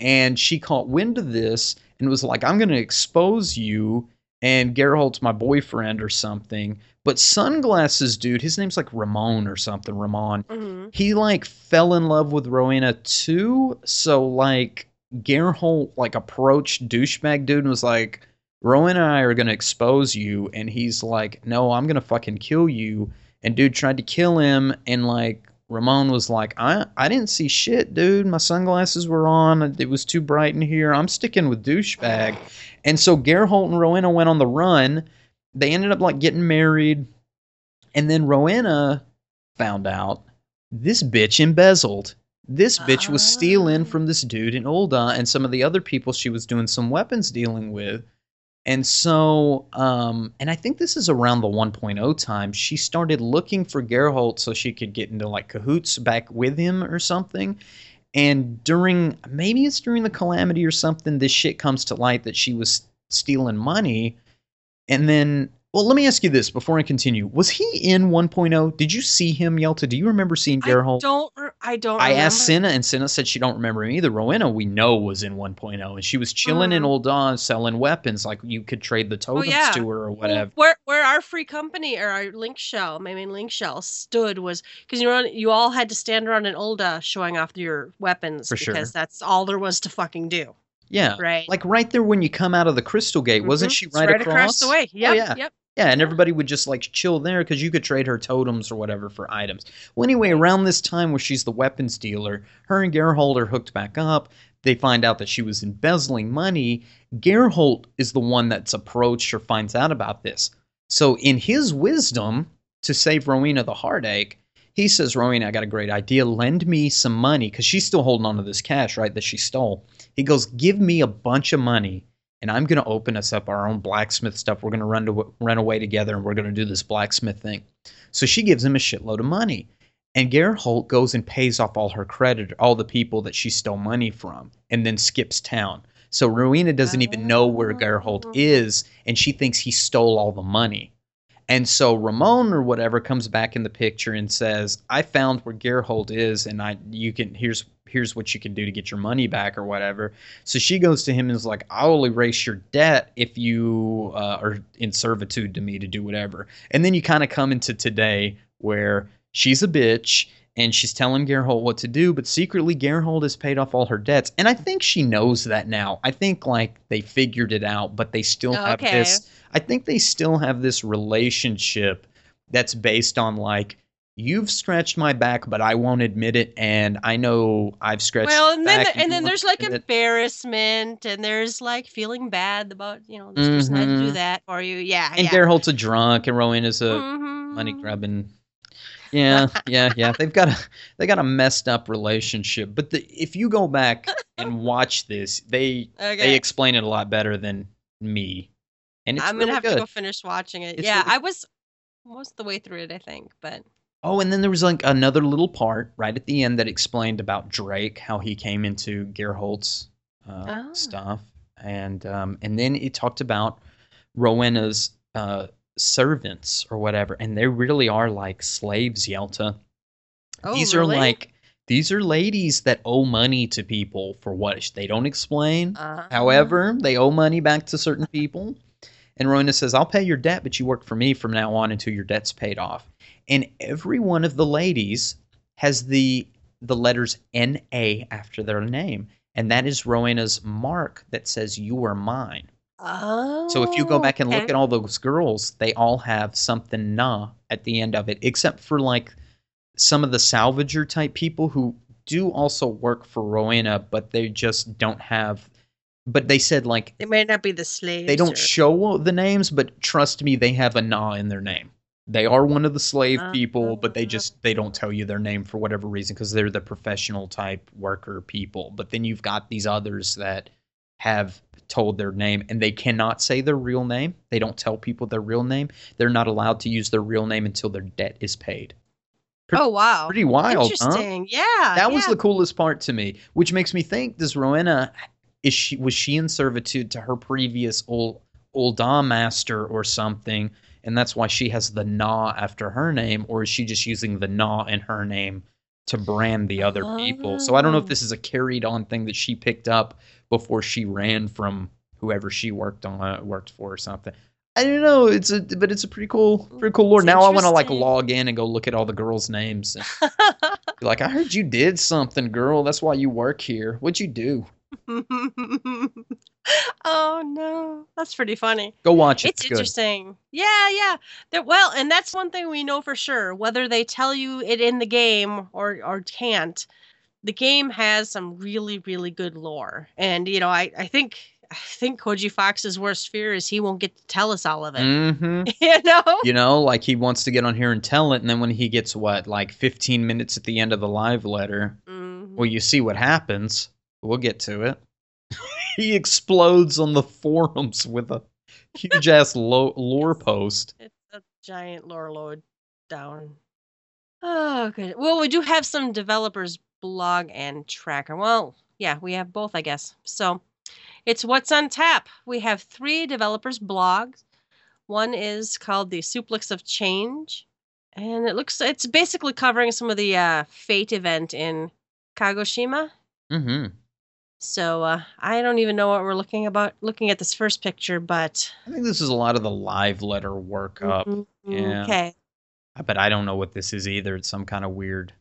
and she caught wind of this and was like, I'm going to expose you and Gerolt's my boyfriend or something. But sunglasses dude, his name's like Ramon or something, Ramon. Mhm. He like fell in love with Rowena too. So like Gerolt like approached douchebag dude and was like, Rowena and I are gonna expose you and he's like, No, I'm gonna fucking kill you. And dude tried to kill him and like Ramon was like, I I didn't see shit, dude. My sunglasses were on. It was too bright in here. I'm sticking with douchebag. And so Gerolt and Rowena went on the run. They ended up like getting married. And then Rowena found out this bitch embezzled. This bitch was stealing Ah. from this dude in Ul'dah and some of the other people she was doing some weapons dealing with. And so, um, and I think this is around the 1.0 time, she started looking for Gerolt so she could get into like cahoots back with him or something. And during, maybe it's during the calamity or something, this shit comes to light that she was stealing money. And then, well, let me ask you this before I continue. Was he in 1.0? Did you see him, Yelta? Do you remember seeing I don't. I don't. I asked remember. Senna, and Senna said she don't remember him either. Rowena, we know, was in 1.0, and she was chilling in Mhm. Ul'dah selling weapons. Like you could trade the totems yeah. to her or Well, whatever. where where our free company or our link shell, my main link shell stood was because you know you all had to stand around an Ul'dah showing off your weapons For sure. because that's all there was to fucking do, yeah, right? like right there when you come out of the Crystal Gate, wasn't Mhm. she right, right across? the way? Yep, yeah. yep. Yeah, and everybody would just like chill there because you could trade her totems or whatever for items. Well, anyway, around this time where she's the weapons dealer, her and Gerolt are hooked back up. They find out that she was embezzling money. Gerolt is the one that's approached or finds out about this. So, in his wisdom, to save Rowena the heartache, he says, Rowena, I got a great idea. Lend me some money because she's still holding on to this cash, right, that she stole. He goes, Give me a bunch of money and I'm going to open us up our own blacksmith stuff. We're going to run to run away together, and we're going to do this blacksmith thing. So she gives him a shitload of money, and Gerolt goes and pays off all her credit, all the people that she stole money from, and then skips town. So Rowena doesn't even know where Gerolt Oh. is, and she thinks he stole all the money. And so Ramon or whatever comes back in the picture and says, "I found where Gerolt is, and I you can here's here's what you can do to get your money back or whatever." So she goes to him and is like, "I will erase your debt if you uh, are in servitude to me to do whatever." And then you kind of come into today where she's a bitch and she's telling Gerolt what to do, but secretly Gerolt has paid off all her debts, and I think she knows that now. I think like they figured it out, but they still have this. I think they still have this relationship that's based on like. You've scratched my back, but I won't admit it, and I know I've scratched. Well, and then back, the- and then there's like embarrassment, and there's like feeling bad about you know this person had to do Mhm. that for you. Yeah, And yeah. Gerolt's a drunk, and Rowan is a Mhm. money grubbing. Yeah, yeah, yeah. They've got a they got a messed up relationship. But the, if you go back and watch this, they they explain it a lot better than me, and it's I'm gonna have good. to go finish watching it. It's yeah, really- I was most of the way through it, I think, but Oh, and then there was like another little part right at the end that explained about Drake, how he came into Gerolt's uh, Ah. stuff, and um, and then it talked about Rowena's uh, servants or whatever, and they really are like slaves, Yelta. Oh, these really? are like these are ladies that owe money to people for what they don't explain. Uh, However, they owe money back to certain people. And Rowena says, I'll pay your debt, but you work for me from now on until your debt's paid off. And every one of the ladies has the the letters N A after their name. And that is Rowena's mark that says you are mine. Oh, So if you go back and look at all those girls, they all have something na at the end of it, except for like some of the salvager type people who do also work for Rowena, but they just don't have. But they said like They may not be the slaves. they don't or- show the names, but trust me, they have a na in their name. They are one of the slave Uh, people, but they just they don't tell you their name for whatever reason because they're the professional type worker people. But then you've got these others that have told their name and they cannot say their real name. They don't tell people their real name. They're not allowed to use their real name until their debt is paid. Pretty- Oh wow, Pretty wild, huh? interesting. Yeah, That was the coolest part to me, which makes me think: Does Rowena is she was she in servitude to her previous old Ul'dah master or something, and that's why she has the Na after her name, or is she just using the Na in her name to brand the other people? So I don't know if Oh. this is a carried on thing that she picked up before she ran from whoever she worked on worked for or something. I don't know. It's a but it's a pretty cool, pretty cool lore. It's Now I want to like log in and go look at all the girls' names. And, be like, I heard you did something, girl. That's why you work here. What'd you do? oh no, that's pretty funny. Go watch it. It's, It's, good. interesting. Yeah, yeah. That well, and that's one thing we know for sure. Whether they tell you it in the game or or can't, the game has some really really good lore. And you know, I I think I think Koji Fox's worst fear is he won't get to tell us all of it. hmm you know. You know, like he wants to get on here and tell it, and then when he gets what, like 15 minutes at the end of the live letter, Mhm. well, you see what happens. We'll get to it. he explodes on the forums with a huge ass lo- lore post. It's a giant lore load down. Oh, good. Well, we do have some developers blog and tracker. Well, yeah, we have both, I guess. So it's what's on tap. We have three developers blogs. One is called the Suplex of Change, and it looks it's basically covering some of the uh, Fate event in Kagoshima. Mm-hmm. So uh, I don't even know what we're looking about looking at this first picture, but I think this is a lot of the live letter workup, Mm, yeah. okay. but I don't know what this is either. It's some kind of weird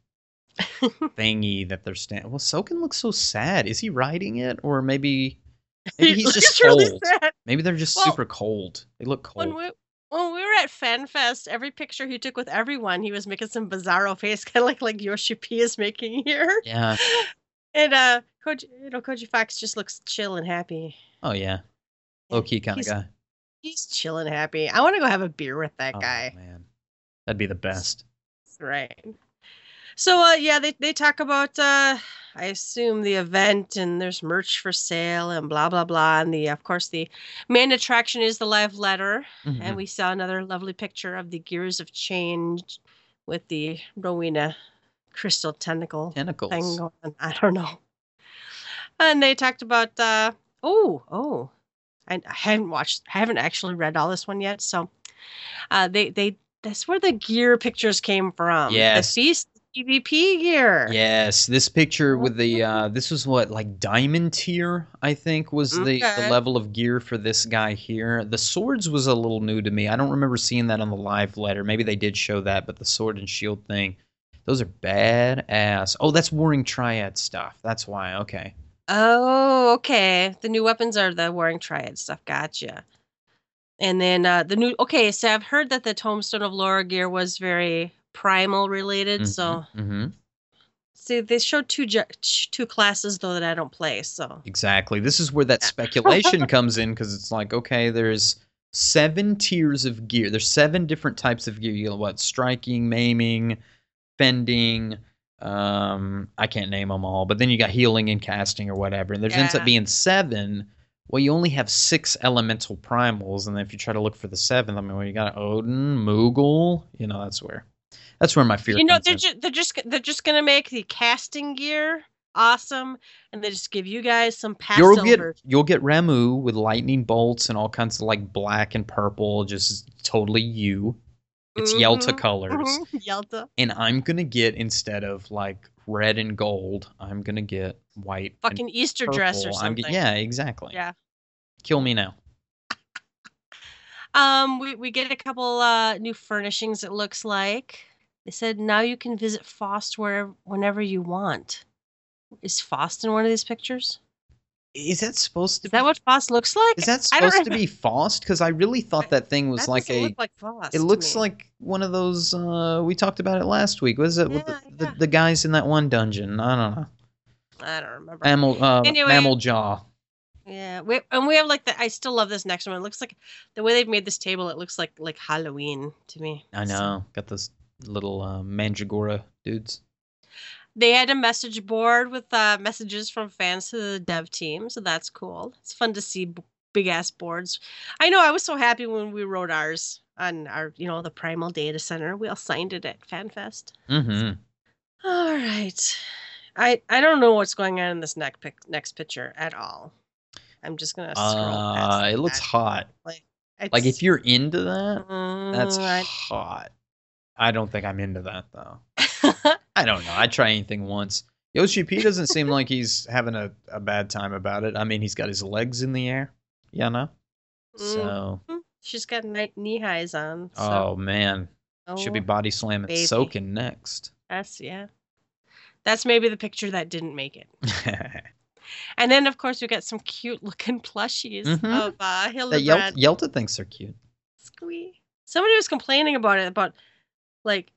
thingy that they're standing. Well, Soken looks so sad. Is he riding it, or maybe maybe he's He just really cold? sad. Maybe they're just Well, super cold. They look cold. When we when we were at FanFest, every picture he took with everyone, he was making some bizarro face, kind of like like Yoshi P is making here. yeah. And uh, Koji, you know, Koji Fox just looks chill and happy. Oh yeah. Low key kind of guy. He's chill and happy. I want to go have a beer with that Oh, guy. man, that'd be the best. Right. So uh yeah, they they talk about uh I assume the event and there's merch for sale and blah blah blah and the of course the main attraction is the live letter Mhm. and we saw another lovely picture of the gears of change with the Rowena crystal tentacle Tentacles. thing going on. I don't know. And they talked about uh oh oh I, I haven't watched I haven't actually read all this one yet. So uh they they that's where the gear pictures came from. Yes. The feast PvP gear. Yes, this picture with the uh this was what like diamond tier I think was the, the level of gear for this guy here. The swords was a little new to me. I don't remember seeing that on the live letter. Maybe they did show that, but the sword and shield thing, those are bad ass. Oh, that's Warring Triad stuff. That's why. Okay. Oh, okay. The new weapons are the Warring Triad stuff. Gotcha. And then uh the new okay, so I've heard that the Tomestone of Lore gear was very primal related. So hmm see, they showed two ju- two classes though that I don't play. So Exactly. This is where that speculation comes in because it's like, okay, there's seven tiers of gear. There's seven different types of gear. You know what? Striking, maiming, fending. Um, I can't name them all, but then you got healing and casting or whatever. And there ends up being seven. Well, you only have six elemental primals, and then if you try to look for the seventh, I mean, well, you got Odin, Moogle. You know, that's where, that's where my fear. you know comes they're in. just they're just they're just gonna make the casting gear awesome, and they just give you guys some past You'll get silver. you'll get Ramuh with lightning bolts and all kinds of like black and purple, just totally you. It's Yelta Mhm, colors. mhm, Yelta. And I'm gonna get instead of like red and gold, I'm gonna get white. Fucking Easter dress or purple. Something. get, yeah, exactly. Yeah. Kill me now. Um, we, we get a couple uh new furnishings, it looks like. They said now you can visit Fost wherever whenever you want. Is Fost in one of these pictures? Is that supposed to Is that what Fost looks like? Is that supposed to be Faust? Because I really thought that thing was That like a. look like Fost. it looks like one of those. Uh, we talked about it last week. Was it with the, Yeah, the, the guys in that one dungeon? I don't know. I don't remember. Mammal, uh, Anyway. mammal jaw. Yeah, we, and we have like the. I still love this next one. It looks like the way they've made this table. It looks like like Halloween to me. I So- know. Got those little uh, mandragora dudes. They had a message board with uh, messages from fans to the dev team, so that's cool. It's fun to see b- big ass boards. I know. I was so happy when we wrote ours on our, you know, the Primal Data Center. We all signed it at FanFest. Mm-hmm. All right. I I don't know what's going on in this next pic, next picture at all. I'm just gonna scroll. Uh, it looks hot. Like Like if you're into that, that's Mm, I- hot. I don't think I'm into that though. I don't know. I'd try anything once. Yoshi P doesn't seem like he's having a, a bad time about it. I mean, he's got his legs in the air. Yeah, no. So, She's got knee highs on. So. oh man, should be Oh, body slamming baby. soaking next. That's yeah. That's maybe the picture that didn't make it. And then of course we got some cute looking plushies Mhm. of uh that Hildebrand. Yel- Yelta thinks they're cute. Squee. Somebody was complaining about it about like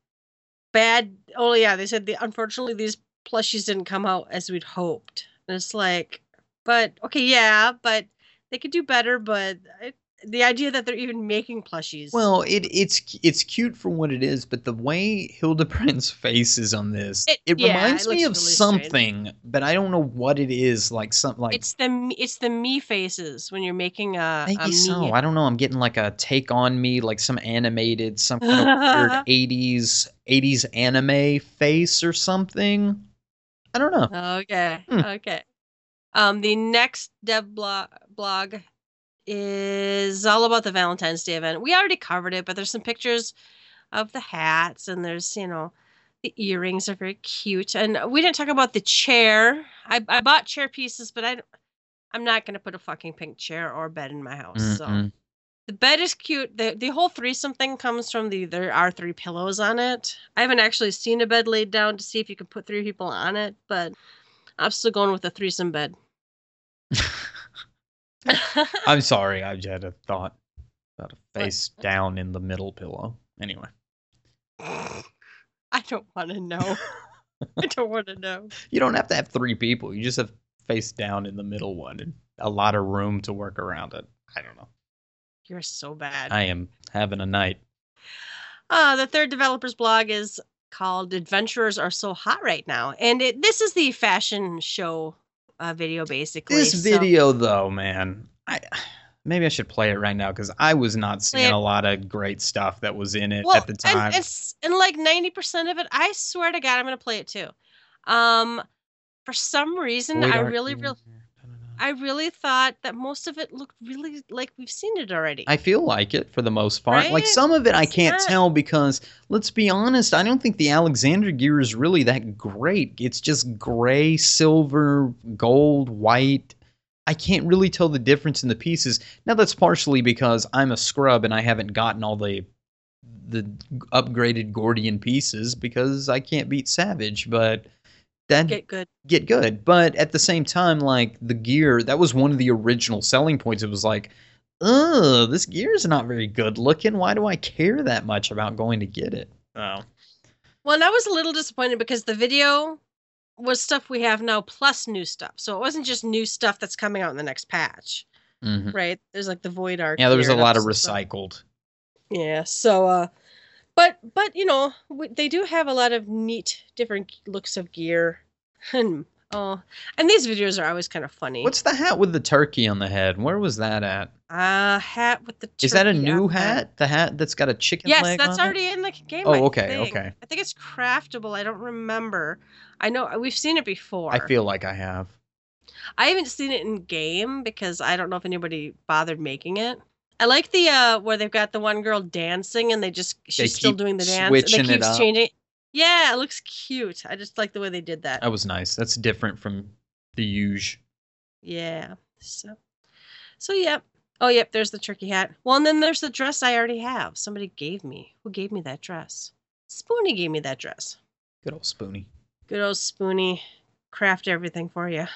bad oh yeah, they said the unfortunately these plushies didn't come out as we'd hoped. And it's like but okay, yeah, but they could do better, but I, the idea that they're even making plushies. Well, it it's it's cute for what it is, but the way Hildebrand's face is on this, it, It- yeah, reminds it me of really strange. something, but I don't know what it is. Like something like it's the me- it's the me faces when you're making a, a Maybe me. so. I don't know. I'm getting like a take on me, like some animated, some kind of weird 80s 80s anime face or something. I don't know. Okay. Hmm. Okay. Um, the next dev blog blog is all about the Valentine's Day event. We already covered it, but there's some pictures of the hats and there's, you know, the earrings are very cute. And we didn't talk about the chair. I, I bought chair pieces, but I, I'm not going to put a fucking pink chair or bed in my house. So Mm-mm. the bed is cute. The the whole threesome thing comes from the there are three pillows on it. I haven't actually seen a bed laid down to see if you can put three people on it, but I'm still going with the threesome bed. I'm sorry. I just had a thought about a What? face down in the middle pillow. Anyway, I don't want to know. I don't want to know. you don't have to have three people. You just have face down in the middle one and a lot of room to work around it. I don't know. You're so bad. I am having a night. Uh, the third developer's blog is called "Adventurers Are So Hot Right Now," and it, this is the fashion show uh, video, basically. This So- video, though, man, I maybe I should play it right now because I was not seeing a lot of great stuff that was in it well, at the time. And, it's, and like ninety percent of it, I swear to God, I'm gonna play it too. Um, for some reason, I really, here, real, here, da-da-da. I really thought that most of it looked really like we've seen it already. I feel like it for the most part. Like some of it, I can't not- tell because let's be honest, I don't think the Alexander gear is really that great. It's just gray, silver, gold, white. I can't really tell the difference in the pieces. Now that's partially because I'm a scrub and I haven't gotten all the the upgraded Gordian pieces because I can't beat Savage, but that Get good. get good. But at the same time, like the gear, that was one of the original selling points. It was like, oh, this gear is not very good looking. Why do I care that much about going to get it? Oh. Well, and I was a little disappointed because the video was stuff we have now plus new stuff. So it wasn't just new stuff that's coming out in the next patch, Mhm. right? There's like the Void Ark. Yeah, there was a lot of other stuff. recycled. Yeah. So, uh, but but you know they do have a lot of neat different looks of gear, and oh, and these videos are always kind of funny. What's the hat with the turkey on the head? Where was that at? uh hat with the? Is that a new hat? The hat that's got a chicken Yes, leg that's on it? already in the game. Oh, I okay, think. okay. I think it's craftable. I don't remember. I know we've seen it before. I feel like I have. I haven't seen it in game because I don't know if anybody bothered making it. I like the uh where they've got the one girl dancing and they just she's still doing the dance. switching and they it keep up. changing. Yeah, it looks cute. I just like the way they did that. That was nice. That's different from the usual. Yeah. So, so yep. Oh, yep. There's the turkey hat. Well, and then there's the dress I already have. Somebody gave me. Who gave me that dress? Spoony gave me that dress. Good old Spoonie. Good old Spoony. Craft everything for you.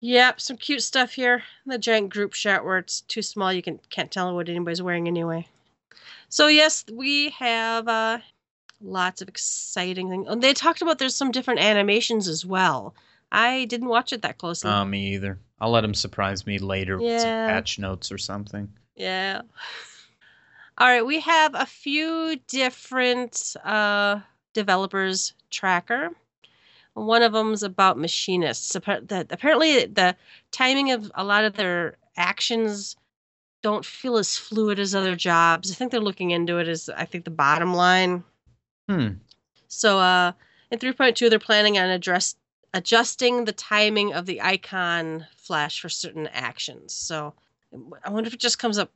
Yep, some cute stuff here. The giant group shot where it's too small, you can can't tell what anybody's wearing anyway. So yes, we have uh, lots of exciting things. Oh, they talked about there's some different animations as well. I didn't watch it that closely. Uh, me either. I'll let him surprise me later with some Yeah. patch notes or something. Yeah. All right, we have a few different uh, developers tracker. One of them's about machinists. Apparently, the timing of a lot of their actions don't feel as fluid as other jobs. I think they're looking into it as I think the bottom line. Hmm. So uh, in 3.2, they're planning on address adjusting the timing of the icon flash for certain actions. So I wonder if it just comes up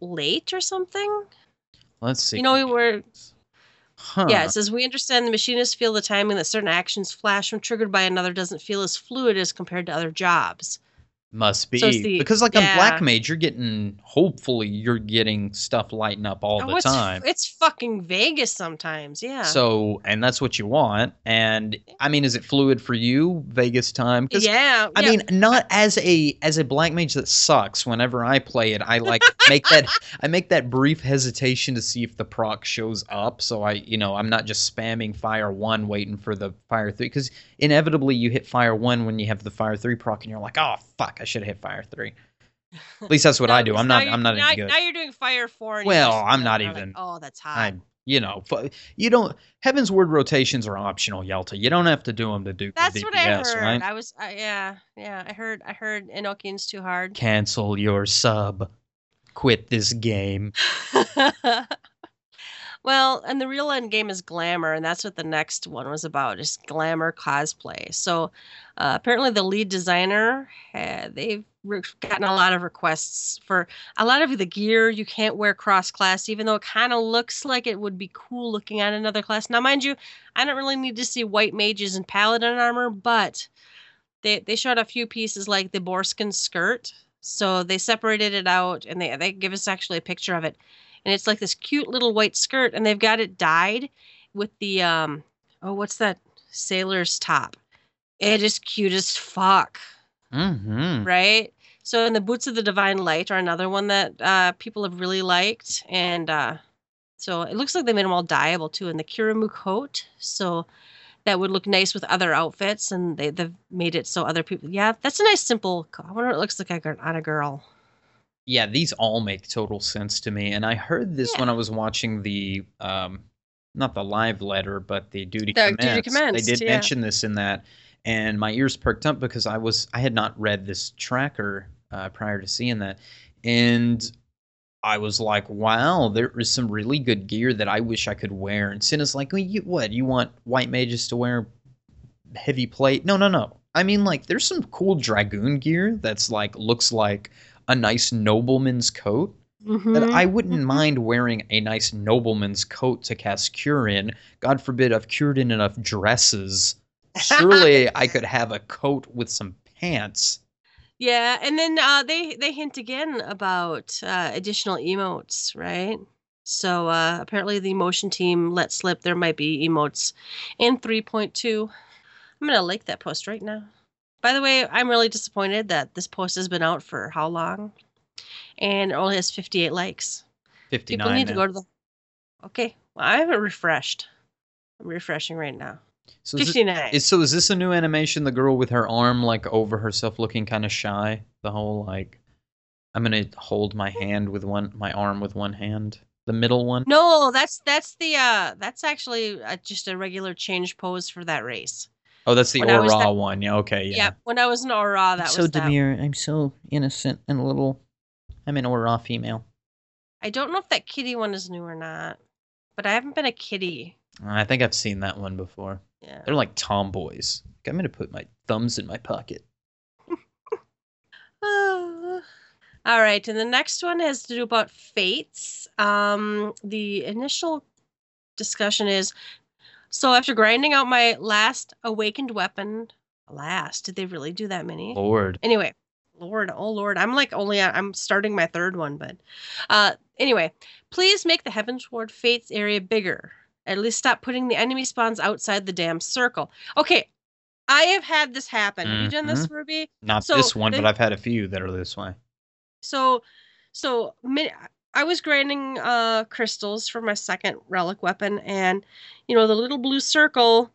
late or something. Let's see. You know, we were Huh. yeah. It says we understand the machinists feel the timing that certain actions flash when triggered by another doesn't feel as fluid as compared to other jobs. Must be So the- because, like on yeah. Black Mage, you're getting. Hopefully, you're getting stuff lighting up all Oh, the it's, time. It's fucking Vegas sometimes. Yeah. So, and that's what you want. And I mean, is it fluid for you, Vegas time? yeah. I yeah. mean, not as a as a black mage that sucks. Whenever I play it, I like make that I make that brief hesitation to see if the proc shows up. So I, you know, I'm not just spamming fire one waiting for the fire three because inevitably you hit fire one when you have the fire three proc and you're like, oh fuck, I should have hit fire three. At least that's what No, I do. I'm not. I'm not now, any good. Now you're doing fire four. And Well, I'm not know, like, even- oh, that's. I, you know, you don't. Heavensward rotations are optional, Yelta. You don't have to do them to do That's the what I heard. right? I was, uh, yeah, yeah. I heard, I heard Enochian's too hard. Cancel your sub. Quit this game. well, and the real end game is glamour, and that's what the next one was about, is glamour cosplay. So, uh, apparently, the lead designer had, they've gotten a lot of requests for a lot of the gear you can't wear cross class, even though it kind of looks like it would be cool looking at another class. Now, mind you, I don't really need to see white mages and paladin armor, but they they showed a few pieces like the boarskin skirt. So they separated it out and they they give us actually a picture of it. And it's like this cute little white skirt and they've got it dyed with the um oh what's that sailor's top. It is cute as fuck, Mm-hmm. right? So and the boots of the divine light are another one that uh people have really liked and uh so it looks like they made them all dyeable too and the Kirimu coat. So that would look nice with other outfits, and they, they've made it so other people. Yeah, that's a nice simple. I wonder what it looks like on a girl. Yeah, these all make total sense to me. And I heard this when I was watching the um not the live letter, but the duty The commence. Duty Commenced, they did yeah. mention this in that and my ears perked up because I was I had not read this tracker uh, prior to seeing that. And I was like, wow, there is some really good gear that I wish I could wear. And Cinna's like, well, you, what? You want white mages to wear heavy plate? No, no, no. I mean, like, there's some cool dragoon gear that's like looks like a nice nobleman's coat. That Mhm. I wouldn't Mhm. mind wearing a nice nobleman's coat to cast cure in. God forbid I've cured in enough dresses. Surely I could have a coat with some pants. Yeah, and then uh, they they hint again about uh, additional emotes, right? So uh, apparently the emotion team let slip there might be emotes in 3.2. I'm gonna like that post right now. By the way, I'm really disappointed that this post has been out for how long, and it only has 58 likes. 59 People need to go to the. Okay, well, I haven't refreshed. I'm refreshing right now. So is, 59. is so is this a new animation? The girl with her arm like over herself, looking kind of shy. The whole like, I'm gonna hold my hand with one, my arm with one hand. The middle one. No, that's that's the uh that's actually uh, just a regular change pose for that race. Oh, that's the When Au Ra that- one. Yeah. Okay. Yeah. Yeah, when I was in Au Ra, that I'm was so that. demure. I'm so innocent and a little. I'm an Au Ra female. I don't know if that kitty one is new or not, but I haven't been a kitty. I think I've seen that one before. Yeah. They're like tomboys. I'm gonna put my thumbs in my pocket. Ah. All right, and the next one has to do about fates. Um, the initial discussion is so after grinding out my last awakened weapon, last did they really do that many? Lord. Anyway, Lord, oh Lord, I'm like only I'm starting my third one, but uh, anyway, please make the Heavensward Fates area bigger. At least stop putting the enemy spawns outside the damn circle. Okay, I have had this happen. Have you done this, Ruby? Not So, this one, they- but I've had a few that are this way. So, so many, I was grinding uh crystals for my second relic weapon, and you know the little blue circle,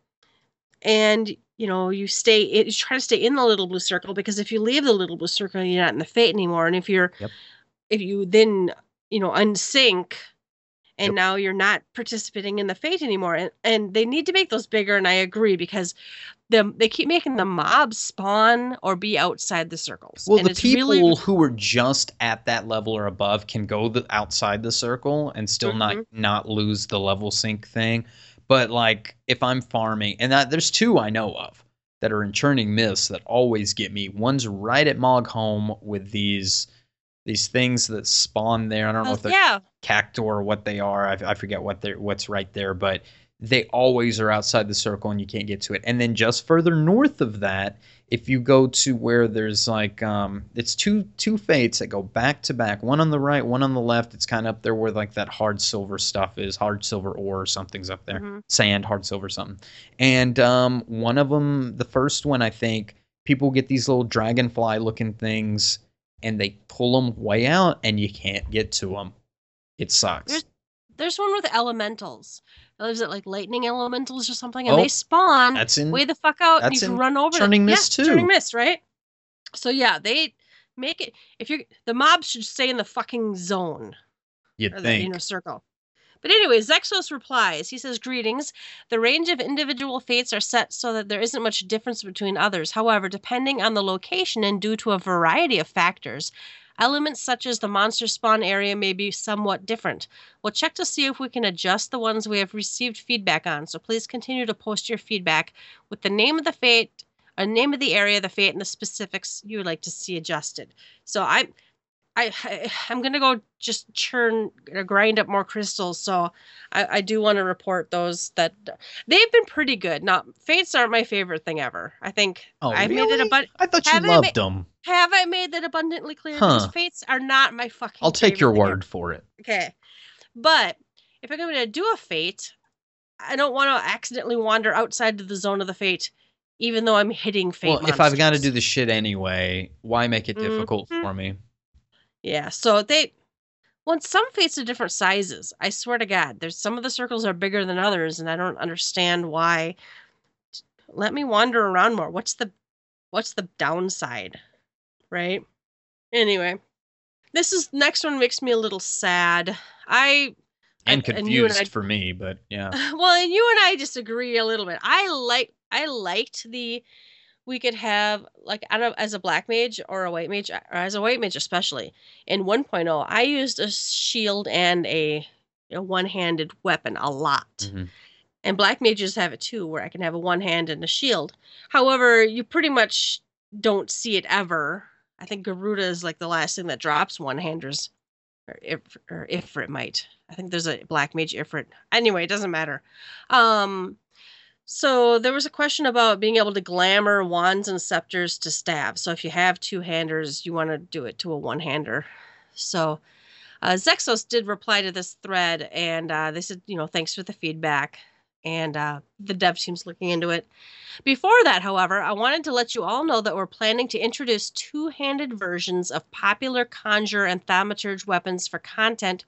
and you know you stay, it, you try to stay in the little blue circle because if you leave the little blue circle, you're not in the fate anymore, and if you're, Yep. if you then you know unsync. And Yep. now you're not participating in the fate anymore, and, and they need to make those bigger. And I agree because the they keep making the mobs spawn or be outside the circles. Well, and the people really, who are just at that level or above can go the, outside the circle and still not Mhm. not lose the level sync thing. But like if I'm farming, and that, there's two I know of that are in churning myths that always get me. One's right at Moghome with these these things that spawn there. I don't know if they're yeah, cactuar or what they are. I, I forget what they're what's right there, but they always are outside the circle and you can't get to it. And then just further north of that, if you go to where there's like um it's two two fates that go back to back, one on the right, one on the left. It's kind of up there where like that hard silver stuff is, hard silver ore or something's up there. mhm. Sand, hard silver something. And um one of them, the first one I think, people get these little dragonfly looking things and they pull them way out and you can't get to them. It sucks. There's- There's one with elementals. Is it like lightning elementals or something? And Oh, they spawn That's in way the fuck out, and you can run over Churning them. Mist, yeah, too. Churning mist, right? So yeah, they make it. If you're the mobs should stay in the fucking zone you'd or the think. inner circle. But anyway, Zhexos replies. He says, Greetings. The range of individual fates are set so that there isn't much difference between others. However, depending on the location and due to a variety of factors, elements such as the monster spawn area may be somewhat different. We'll check to see if we can adjust the ones we have received feedback on. So please continue to post your feedback with the name of the fate, a name of the area, the fate, and the specifics you would like to see adjusted. So I I, I I'm gonna go just churn uh, grind up more crystals. So I, I do want to report those that they've been pretty good. Now fates aren't my favorite thing ever. I think Oh, I've made it really? abun- I thought you loved ma- them. have I made that abundantly clear? Huh. Because fates are not my fucking. I'll take your word for it. Okay. But if I'm going to do a fate, I don't want to accidentally wander outside of the zone of the fate, even though I'm hitting fate. Well, if I've got to do the shit anyway, why make it difficult Mhm. for me? Yeah, so they. Well, some fates are different sizes. I swear to God, there's some of the circles are bigger than others, and I don't understand why. Let me wander around more. What's the, what's the downside, right? Anyway, this is next one makes me a little sad. I And and you and confused I- for me, but yeah. well, and you and I disagree a little bit. I like I liked the we could have like I don't know as a black mage or a white mage or as a white mage especially in 1.0 I used a shield and a, a one-handed weapon a lot. Mhm. And black mages have it too where I can have a one hand and a shield. However, you pretty much don't see it ever. I think Garuda is like the last thing that drops one-handers or if or Ifrit might. I think there's a black mage Ifrit. Anyway, it doesn't matter. Um, so there was a question about being able to glamour wands and scepters to stab. So if you have two handers, you want to do it to a one hander. So uh, Zhexos did reply to this thread, and uh, they said, you know, thanks for the feedback. And uh, the dev team's looking into it. Before that, however, I wanted to let you all know that we're planning to introduce two handed versions of popular conjure and thaumaturge weapons for content,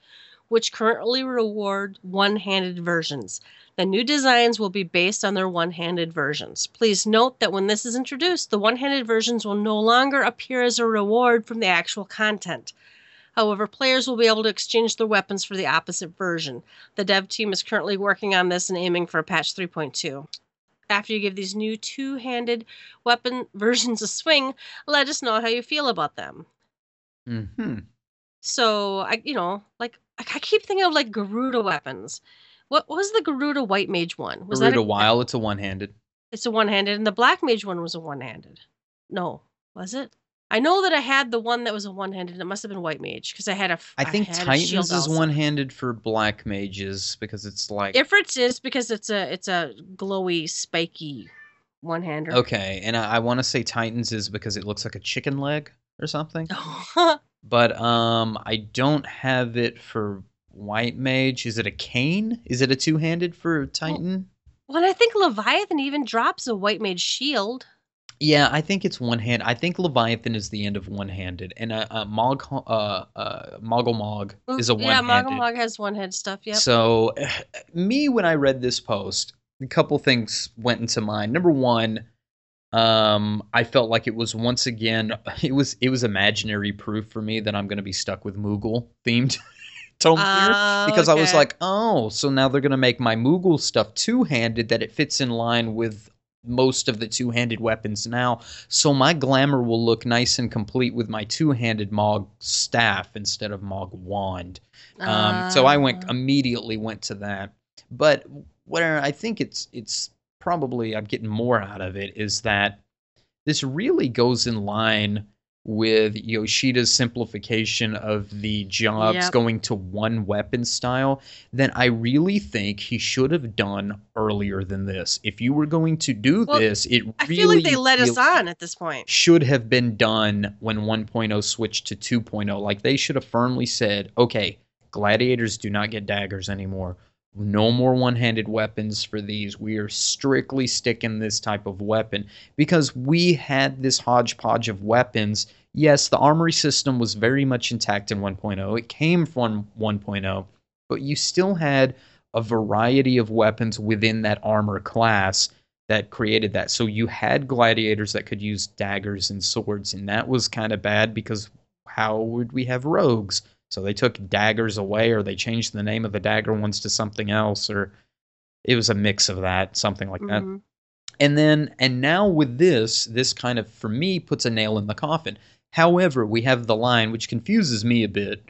which currently reward one handed versions. The new designs will be based on their one handed versions. Please note that when this is introduced, the one handed versions will no longer appear as a reward from the actual content. However, players will be able to exchange their weapons for the opposite version. The dev team is currently working on this and aiming for patch 3.2. After you give these new two handed weapon versions a swing, let us know how you feel about them. Mhm. So, I, you know, like, I I keep thinking of like Garuda weapons. What was the Garuda White Mage one? Was Garuda that a, while it's a one handed. It's a one handed, and the Black Mage one was a one handed. No, was it? I know that I had the one that was a one-handed. It must have been white mage because I had a. I think a Titans is one-handed for black mages because it's like Ifrit's is because it's a it's a glowy, spiky one-hander. okay, and I, I want to say Titans is because it looks like a chicken leg or something. well, But um, I don't have it for white mage. Is it a cane? Is it a two-handed for Titan? Well and I think Leviathan even drops a white mage shield. Yeah, I think it's one hand. I think Leviathan is the end of one-handed, and uh, uh Mog, uh, uh, Moggle Mog is a one-handed. Moggle Mog has one-head stuff. Yeah. So, me when I read this post, a couple things went into mind. Number one, um, I felt like it was once again it was it was imaginary proof for me that I'm going to be stuck with Moogle themed Tome Ah, because I was like, oh, so now they're going to make my Moogle stuff two-handed that it fits in line with most of the two-handed weapons now. So my glamour will look nice and complete with my two-handed Mog staff instead of Mog wand. Um, so I went Ah. immediately went to that. But where I think it's it's probably I'm getting more out of it is that this really goes in line with Yoshida's simplification of the jobs Yep. going to one weapon style that I really think he should have done earlier than this. If you were going to do Well, this, it I really feel like they let us on at this point. should have been done when 1.0 switched to 2.0. Like they should have firmly said, okay, gladiators do not get daggers anymore. No more one handed weapons for these. We are strictly sticking this type of weapon because we had this hodgepodge of weapons. Yes, the armory system was very much intact in 1.0. It came from 1.0, but you still had a variety of weapons within that armor class that created that. So you had gladiators that could use daggers and swords, and that was kind of bad because how would we have rogues? So they took daggers away, or they changed the name of the dagger ones to something else, or it was a mix of that, something like that. Mhm. And then, and now with this, this kind of, for me, puts a nail in the coffin. However, we have the line, which confuses me a bit,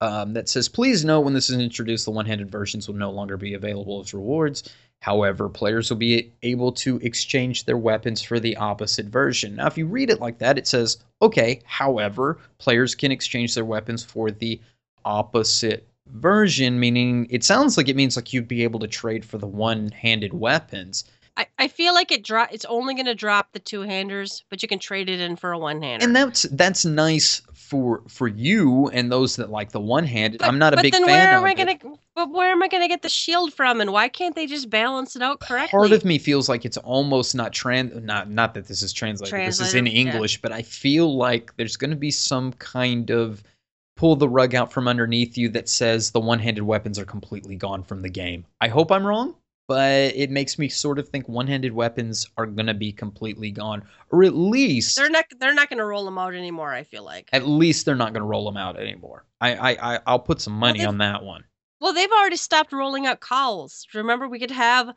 um, that says, please note when this is introduced, the one handed versions will no longer be available as rewards. However, players will be able to exchange their weapons for the opposite version. Now, if you read it like that, it says, okay, however, players can exchange their weapons for the opposite version, meaning it sounds like it means like you'd be able to trade for the one handed weapons. I, I feel like it drop. It's only going to drop the two handers, but you can trade it in for a one hander. and that's that's nice for for you and those that like the one handed. I'm not a big fan. but then where of am I it. gonna? But where am I gonna get the shield from? And why can't they just balance it out correctly? Part of me feels like it's almost not trans not not that this is translated. This is in Translated, yeah. English, but I feel like there's going to be some kind of pull the rug out from underneath you that says the one-handed weapons are completely gone from the game. I hope I'm wrong, but it makes me sort of think one-handed weapons are going to be completely gone or at least They're not. They're not gonna roll them out anymore. I feel like. at least they're not going to roll them out anymore. I, I, I I'll put some money they've- on that one. Well, they've already stopped rolling out cowls. Remember, we could have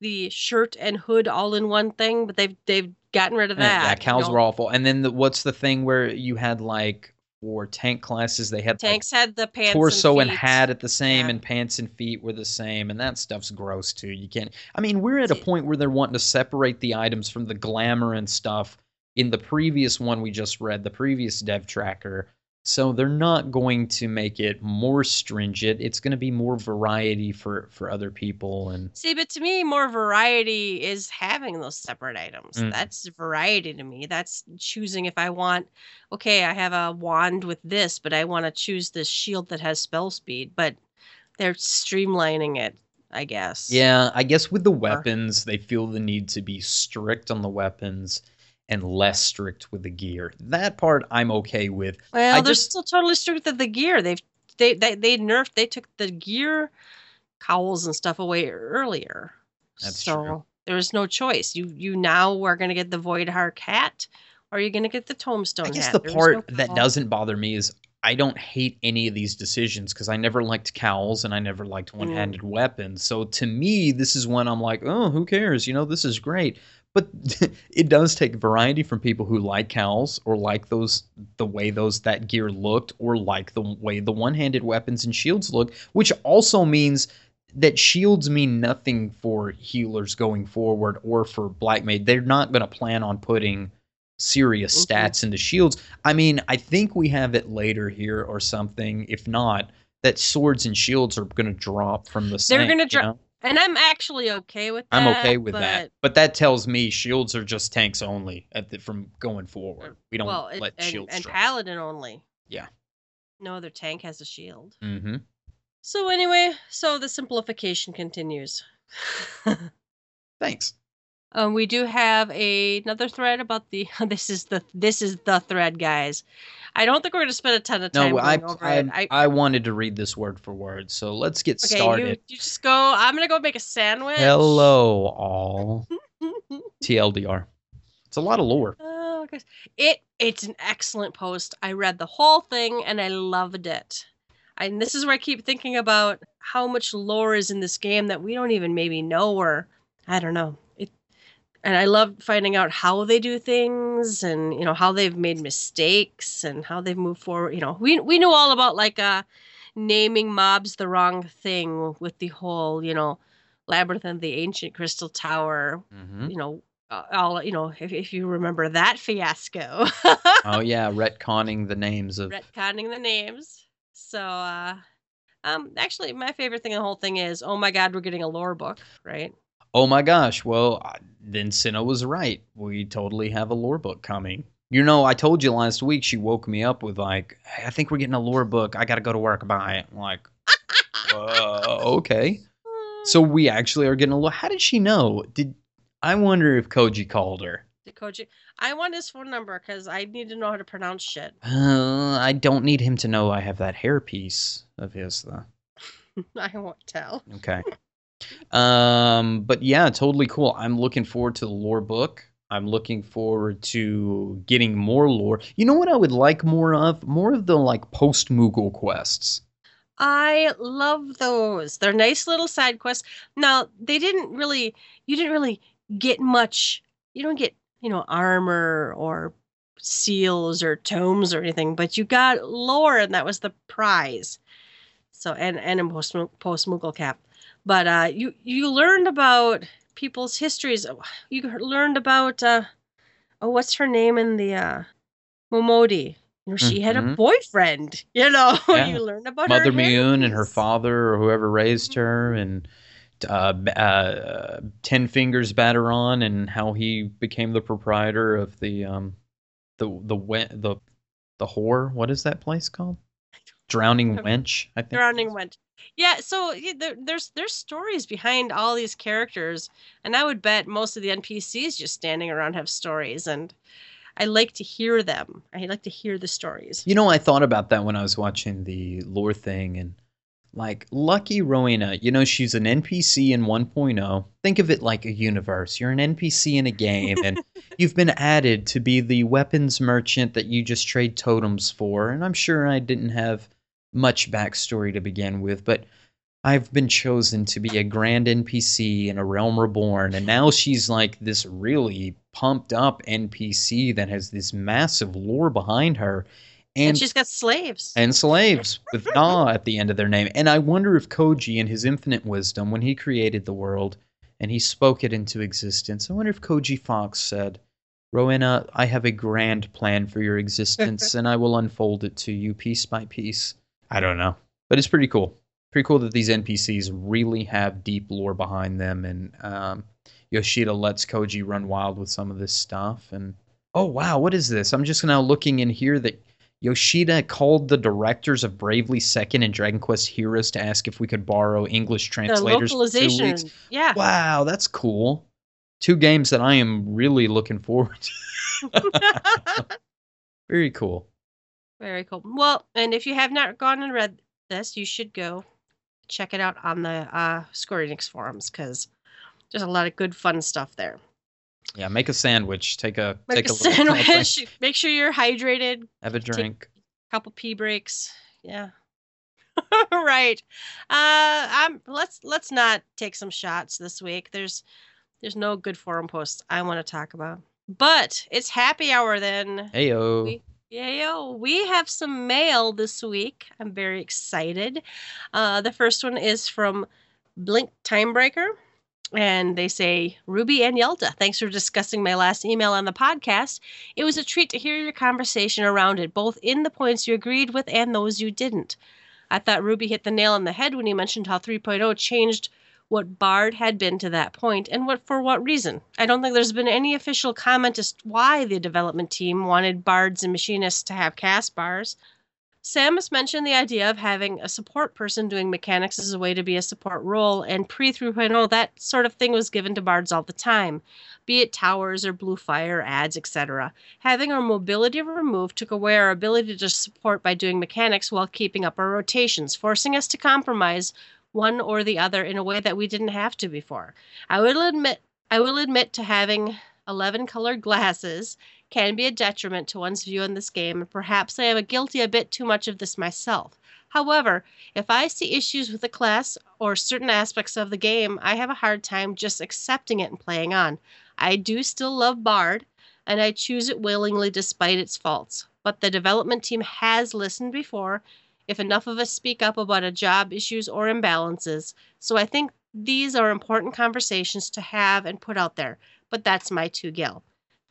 the shirt and hood all in one thing, but they've they've gotten rid of eh, Yeah, that. yeah, you cows know. were awful. And then the, what's the thing where you had like for tank classes they had like, Tanks had the pants, torso and, feet. hat at the same Yeah. and pants and feet were the same and that stuff's gross too you can't i mean we're at a point where they're wanting to separate the items from the glamour and stuff in the previous one we just read the previous dev tracker so they're not going to make it more stringent it's going to be more variety for for other people and See, but to me, more variety is having those separate items. Mm. That's variety to me. That's choosing if I want, okay, I have a wand with this, but I want to choose this shield that has spell speed. But they're streamlining it, I guess. yeah i guess with the weapons they feel the need to be strict on the weapons and less strict with the gear that part i'm okay with Well, I they're just- still totally strict with the gear. They've they they they nerfed. They took the gear cowls and stuff away earlier. That's so true. there's no choice. You you now are going to get the Void Ark hat, or you're going to get the tomestone I guess hat. the There's part no that doesn't bother me is I don't hate any of these decisions because I never liked cowls and I never liked Mm. one-handed weapons. So to me, this is when I'm like, oh, who cares? You know, this is great. But it does take variety from people who like cowls or like those the way those that gear looked or like the way the one-handed weapons and shields look, which also means that shields mean nothing for healers going forward or for black maid. They're not going to plan on putting serious Mhm. stats into shields. I mean, I think we have it later here or something. If not, that swords and shields are going to drop from the. They're gonna you drop- know? And I'm actually okay with that. I'm okay with that, but- but that tells me shields are just tanks only at the, from going forward. We don't well, let and, shields and drop. paladin only. Yeah. No other tank has a shield. mm-hmm. So anyway, so the simplification continues. Thanks. Um, we do have a, another thread about the. This is the this is the thread, guys. I don't think we're going to spend a ton of time No, I, I, it. I, I wanted to read this word for word, so let's get okay, started. you, you just go. I'm going to go make a sandwich. Hello, all. TLDR. It's a lot of lore. Oh, gosh. It it's an excellent post. I read the whole thing and I loved it. And this is where I keep thinking about how much lore is in this game that we don't even maybe know or I don't know. And I love finding out how they do things and you know how they've made mistakes and how they've moved forward. You know, we we know all about like uh naming mobs the wrong thing with the whole, you know, labyrinth and the ancient crystal tower hmm you know, all you know, if, if you remember that fiasco, Oh yeah, retconning the names of. retconning the names. So, uh, um, actually, my favorite thing in the whole thing is, oh my god, we're getting a lore book, right? Oh my gosh! Well, then Cinna was right. We totally have a lore book coming. You know, I told you last week. She woke me up with like, hey, "I think we're getting a lore book. I got to go to work. It." I'm like, uh, okay. So we actually are getting a lore. How did she know? Did I wonder if Koji called her? The Koji, I want his phone number because I need to know how to pronounce shit. Uh, I don't need him to know I have that hairpiece of his, though. I won't tell. Okay. Um, but yeah, totally cool. I'm looking forward to the lore book. I'm looking forward to getting more lore. You know what I would like more of? More of the like post Moogle quests. I love those. They're nice little side quests. Now, they didn't really, you didn't really get much. You don't get, you know, armor or seals or tomes or anything, but you got lore, and that was the prize. So, and and a post post Moogle cap, but uh, you you learned about people's histories. You learned about uh, oh, what's her name in the uh, Momodi? You know, she had a Mhm. boyfriend. You know, Yeah. you learned about Mother her Miounne and her father or whoever raised her, and uh, uh, Ten Fingers Baderon and how he became the proprietor of the um, the the we- the the whore. What is that place called? Drowning Wench. I think. Drowning Wench. Yeah, so yeah, there, there's there's stories behind all these characters, and I would bet most of the NPCs just standing around have stories, and I like to hear them. I like to hear the stories. You know, I thought about that when I was watching the lore thing, and like Lucky Rowena, you know, she's an NPC in 1.0. Think of it like a universe. You're an NPC in a game, and you've been added to be the weapons merchant that you just trade totems for. And I'm sure I didn't have much backstory to begin with, but I've been chosen to be a grand NPC in a realm reborn, and now she's like this really pumped up NPC that has this massive lore behind her. And, And, she's got slaves. and slaves with Na at the end of their name. And I wonder if Koji, in his infinite wisdom, when he created the world and he spoke it into existence, I wonder if Koji Fox said, Rowena, I have a grand plan for your existence and I will unfold it to you piece by piece. I don't know. But it's pretty cool. Pretty cool that these NPCs really have deep lore behind them. And um, Yoshida lets Koji run wild with some of this stuff. And oh, wow, what is this? I'm just now looking in here that Yoshida called the directors of Bravely Second and Dragon Quest Heroes to ask if we could borrow English the translators for two localization. weeks. Yeah. Wow, that's cool. Two games that I am really looking forward to. Very cool. Very cool. Well, and if you have not gone and read this, you should go check it out on the uh, Square Enix forums because there's a lot of good, fun stuff there. Yeah, make a sandwich. Take a Make take a a, sandwich. Make sure you're hydrated. Have a drink. A Couple pee breaks. Yeah. right. Uh, I'm. Let's let's not take some shots this week. There's there's no good forum posts I want to talk about. But it's happy hour then. Heyo. We- yo, we have some mail this week. I'm very excited. Uh, the first one is from Blink Timebreaker. And they say, Ruby and Yelta, thanks for discussing my last email on the podcast. It was a treat to hear your conversation around it, both in the points you agreed with and those you didn't. I thought Ruby hit the nail on the head when he mentioned how 3.0 changed what Bard had been to that point and what for what reason. I don't think there's been any official comment as to why the development team wanted bards and machinists to have cast bars. Samus mentioned the idea of having a support person doing mechanics as a way to be a support role, and pre 3.0, that sort of thing was given to bards all the time, be it towers or blue fire ads, etc. Having our mobility removed took away our ability to support by doing mechanics while keeping up our rotations, forcing us to compromise one or the other in a way that we didn't have to before. I will admit I will admit to having 11 colored glasses can be a detriment to one's view in this game, and perhaps I am guilty a bit too much of this myself. However, if I see issues with the class or certain aspects of the game, I have a hard time just accepting it and playing on. I do still love Bard, and I choose it willingly despite its faults. But the development team has listened before if enough of us speak up about a job issues or imbalances. So I think these are important conversations to have and put out there but that's my two gil.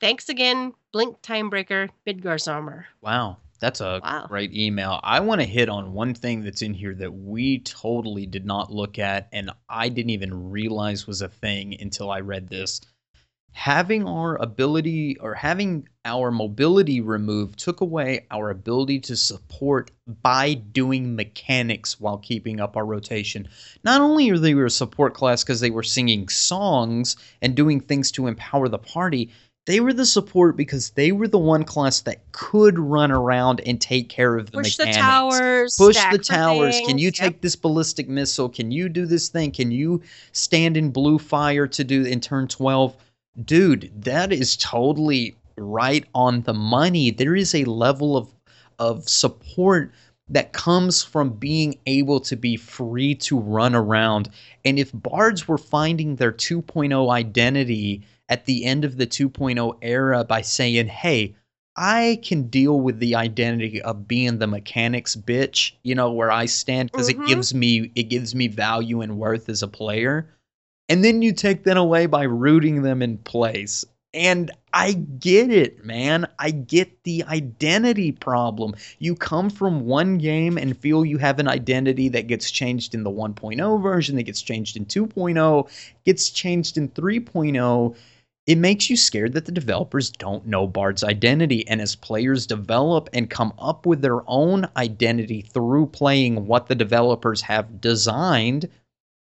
Thanks again, Blink Timebreaker, Midgardsormr. Wow. That's a Wow. great email. I want to hit on one thing that's in here that we totally did not look at and I didn't even realize was a thing until I read this. Having our ability or having our mobility removed took away our ability to support by doing mechanics while keeping up our rotation. Not only are they a support class because they were singing songs and doing things to empower the party, they were the support because they were the one class that could run around and take care of the Push the towers. Push the towers. Can you. Yep. take this ballistic missile? Can you do this thing? Can you stand in blue fire to do in turn 12? Dude, that is totally right on the money. There is a level of of support that comes from being able to be free to run around. And if bards were finding their 2.0 identity at the end of the 2.0 era by saying, "Hey, I can deal with the identity of being the mechanics bitch, you know, where I stand because Mhm. it gives me it gives me value and worth as a player." And then you take that away by rooting them in place. And I get it, man. I get the identity problem. You come from one game and feel you have an identity that gets changed in the 1.0 version, that gets changed in 2.0, gets changed in 3.0 it makes you scared that the developers don't know Bard's identity. And as players develop and come up with their own identity through playing what the developers have designed,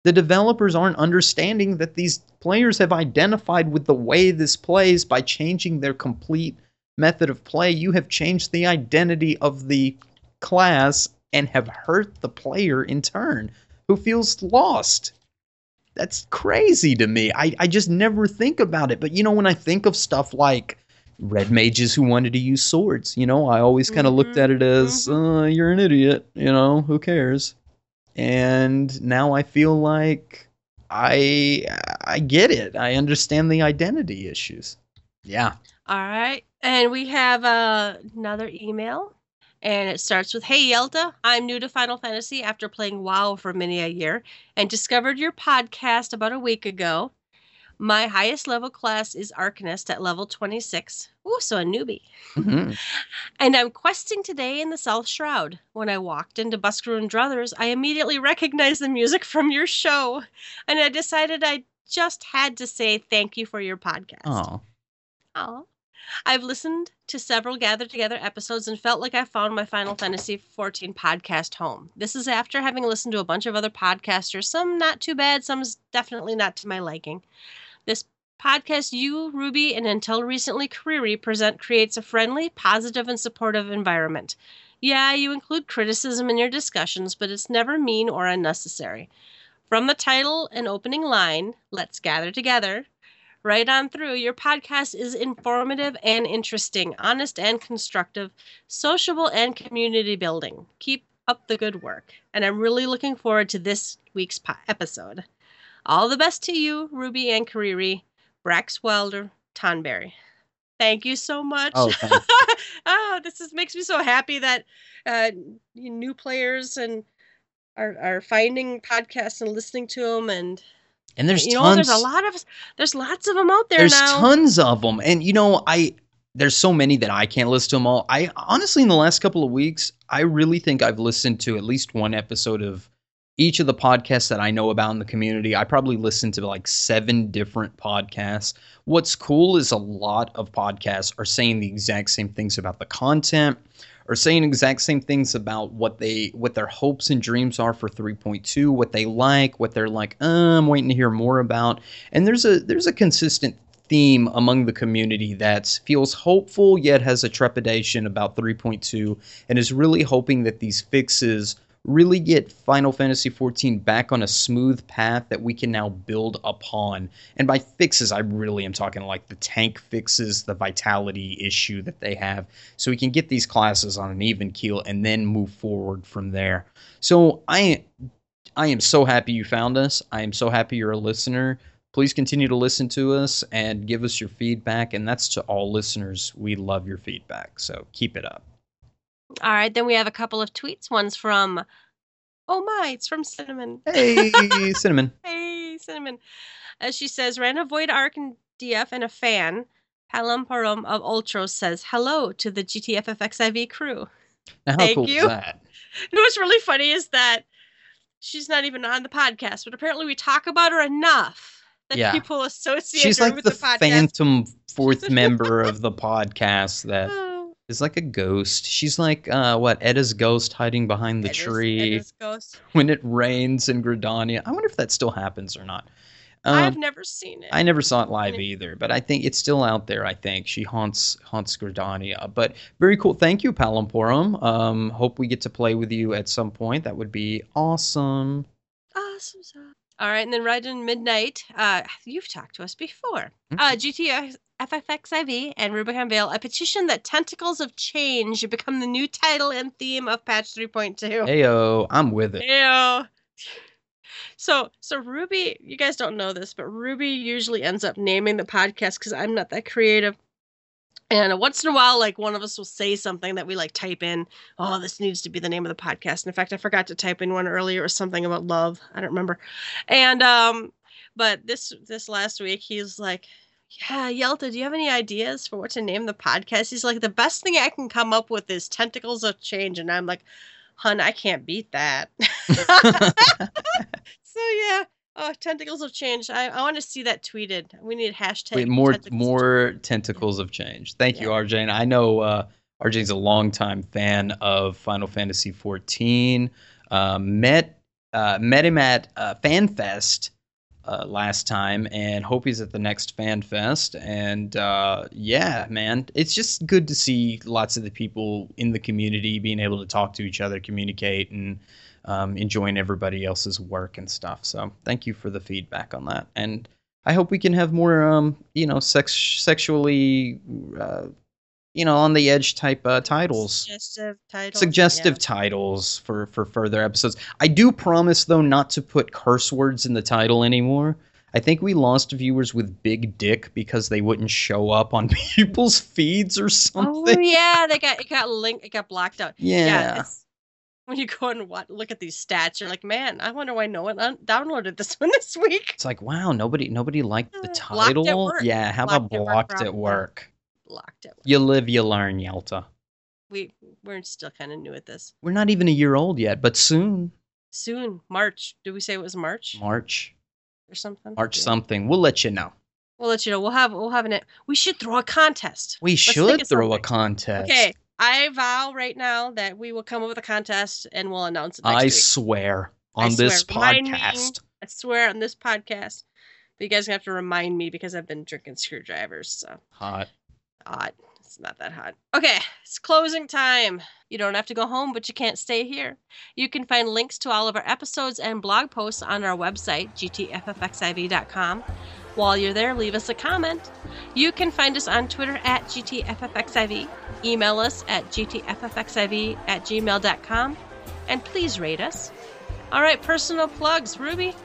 the developers aren't understanding that these players have identified with the way this plays by changing their complete method of play. You have changed the identity of the class and have hurt the player in turn who feels lost that's crazy to me. I, I just never think about it. But you know, when I think of stuff like red mages who wanted to use swords, you know, I always kind of looked Mhm, at it as, uh, you're an idiot, you know, who cares? And now I feel like I I get it. I understand the identity issues. Yeah. All right. And we have uh, another email. And it starts with Hey Yelta, I'm new to Final Fantasy after playing WoW for many a year and discovered your podcast about a week ago. My highest level class is Arcanist at level 26. Ooh, so a newbie. Mhm. And I'm questing today in the South Shroud. When I walked into Buscarron's Druthers, I immediately recognized the music from your show. And I decided I just had to say thank you for your podcast. Oh. Aw. I've listened to several Gather Together episodes and felt like I found my Final Fantasy XIV podcast home. This is after having listened to a bunch of other podcasters, some not too bad, some definitely not to my liking. This podcast, you, Ruby, and until recently Kariri present creates a friendly, positive, and supportive environment. Yeah, you include criticism in your discussions, but it's never mean or unnecessary. From the title and opening line, Let's Gather Together, right on through. Your podcast is informative and interesting, honest and constructive, sociable and community building. Keep up the good work. And I'm really looking forward to this week's po- episode. All the best to you, Ruby and Kariri, Brax Welder, Tonberry. Thank you so much. Oh, oh, this is, makes me so happy that uh, new players and are, are finding podcasts and listening to them and And there's you know, there's a lot of there's lots of them out there there's now. tons of them, and you know, I there's so many that I can't list them all. I honestly, in the last couple of weeks, I really think I've listened to at least one episode of each of the podcasts that I know about in the community. I probably listened to like seven different podcasts. What's cool is a lot of podcasts are saying the exact same things about the content are saying exact same things about what they what their hopes and dreams are for 3.2 what they like what they're like uh, i'm waiting to hear more about. And there's a there's a consistent theme among the community that feels hopeful yet has a trepidation about 3.2 and is really hoping that these fixes really get Final Fantasy XIV back on a smooth path that we can now build upon. And by fixes, I really am talking like the tank fixes, the vitality issue that they have, so we can get these classes on an even keel and then move forward from there. So I, I am so happy you found us. I am so happy you're a listener. Please continue to listen to us and give us your feedback. And that's to all listeners. We love your feedback. So keep it up. All right, then we have a couple of tweets. One's from, oh my, it's from Cinnamon. Hey, Cinnamon. Hey, Cinnamon. As she says, ran a Void Ark and DF and a fan. Palam Param of Ultros says hello to the GTFFXIV crew. Now, how Thank cool you. is that? Know what's really funny is that she's not even on the podcast, but apparently we talk about her enough that Yeah. people associate She's her like with the, the, podcast. phantom fourth member of the podcast that Oh, is like a ghost. She's like uh what Edda's ghost hiding behind the Edda's- tree Edda's ghost. when it rains in Gridania. I wonder if that still happens or not. Um, I've never seen it. I never saw it live either, but I think it's still out there. I think she haunts haunts Gridania. But very cool. Thank you, Palamporum. Um, hope we get to play with you at some point. That would be awesome. Awesome. All right, and then right in midnight, uh, you've talked to us before. Mhm. Uh, GTO FFXIV and Rubicon Vale, a petition that Tentacles of Change become the new title and theme of patch 3.2. Heyo, I'm with it. Ew. So, so Ruby, you guys don't know this, but Ruby usually ends up naming the podcast because I'm not that creative. And once in a while, like one of us will say something that we like type in. Oh, this needs to be the name of the podcast. And in fact, I forgot to type in one earlier. Was something about love. I don't remember. And um, but this this last week, he's like, "Yeah, Yelta, do you have any ideas for what to name the podcast?" He's like, "The best thing I can come up with is Tentacles of Change," and I'm like, "Hun, I can't beat that." so yeah. Oh, tentacles of change. I, I want to see that tweeted. We need hashtag. Wait, more tentacles of more tentacles of change. Thank you, Yeah. RJ. And I know uh, RJ's a longtime fan of Final Fantasy XIV. Uh, met uh, met him at uh, FanFest uh, last time, and hope he's at the next Fan Fest. And uh, yeah, man, it's just good to see lots of the people in the community being able to talk to each other, communicate, and um, enjoying everybody else's work and stuff. So thank you for the feedback on that, and I hope we can have more, um, you know, sex sexually, uh, you know, on the edge type uh, titles. Suggestive titles. Suggestive yeah. titles for for further episodes. I do promise though not to put curse words in the title anymore. I think we lost viewers with big dick because they wouldn't show up on people's feeds or something Oh yeah, they got it got linked. It got blocked out. yeah. it's- when you go and what, look at these stats, you're like, man, I wonder why no one un- downloaded this one this week. It's like wow, nobody nobody liked the Uh, title. Yeah, how Blocked about blocked at work? Blocked it. You live, you learn, Yelta. We we're still kind of new at this. We're not even a year old yet, but soon, Soon, March. Did we say it was March March, or something? March Yeah. something. We'll let you know. We'll let you know. We'll have we'll have an. We should throw a contest. We think should throw a contest. Okay, I vow right now that we will come up with a contest and we'll announce it next I week. swear I on this swear. Remind me. podcast. I swear on this podcast. But you guys have to remind me because I've been drinking screwdrivers. So Hot. Hot. It's not that hot. Okay, it's closing time. You don't have to go home, but you can't stay here. You can find links to all of our episodes and blog posts on our website, gtffxiv.com. While you're there, leave us a comment. You can find us on Twitter at gtffxiv, email us at gtffxiv at gmail.com, and please rate us. All right, personal plugs. Ruby,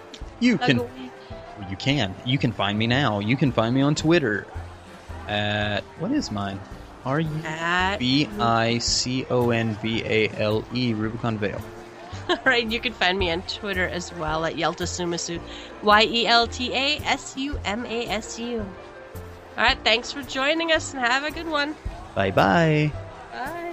You can. away. You can. You can find me now. You can find me on Twitter. At what is mine? R U at B I C O N V A L E Rubicon Vale. All right, you can find me on Twitter as well at Yelta Sumasu, Y E L T A S U M A S U. All right, thanks for joining us and have a good one. Bye bye. Bye.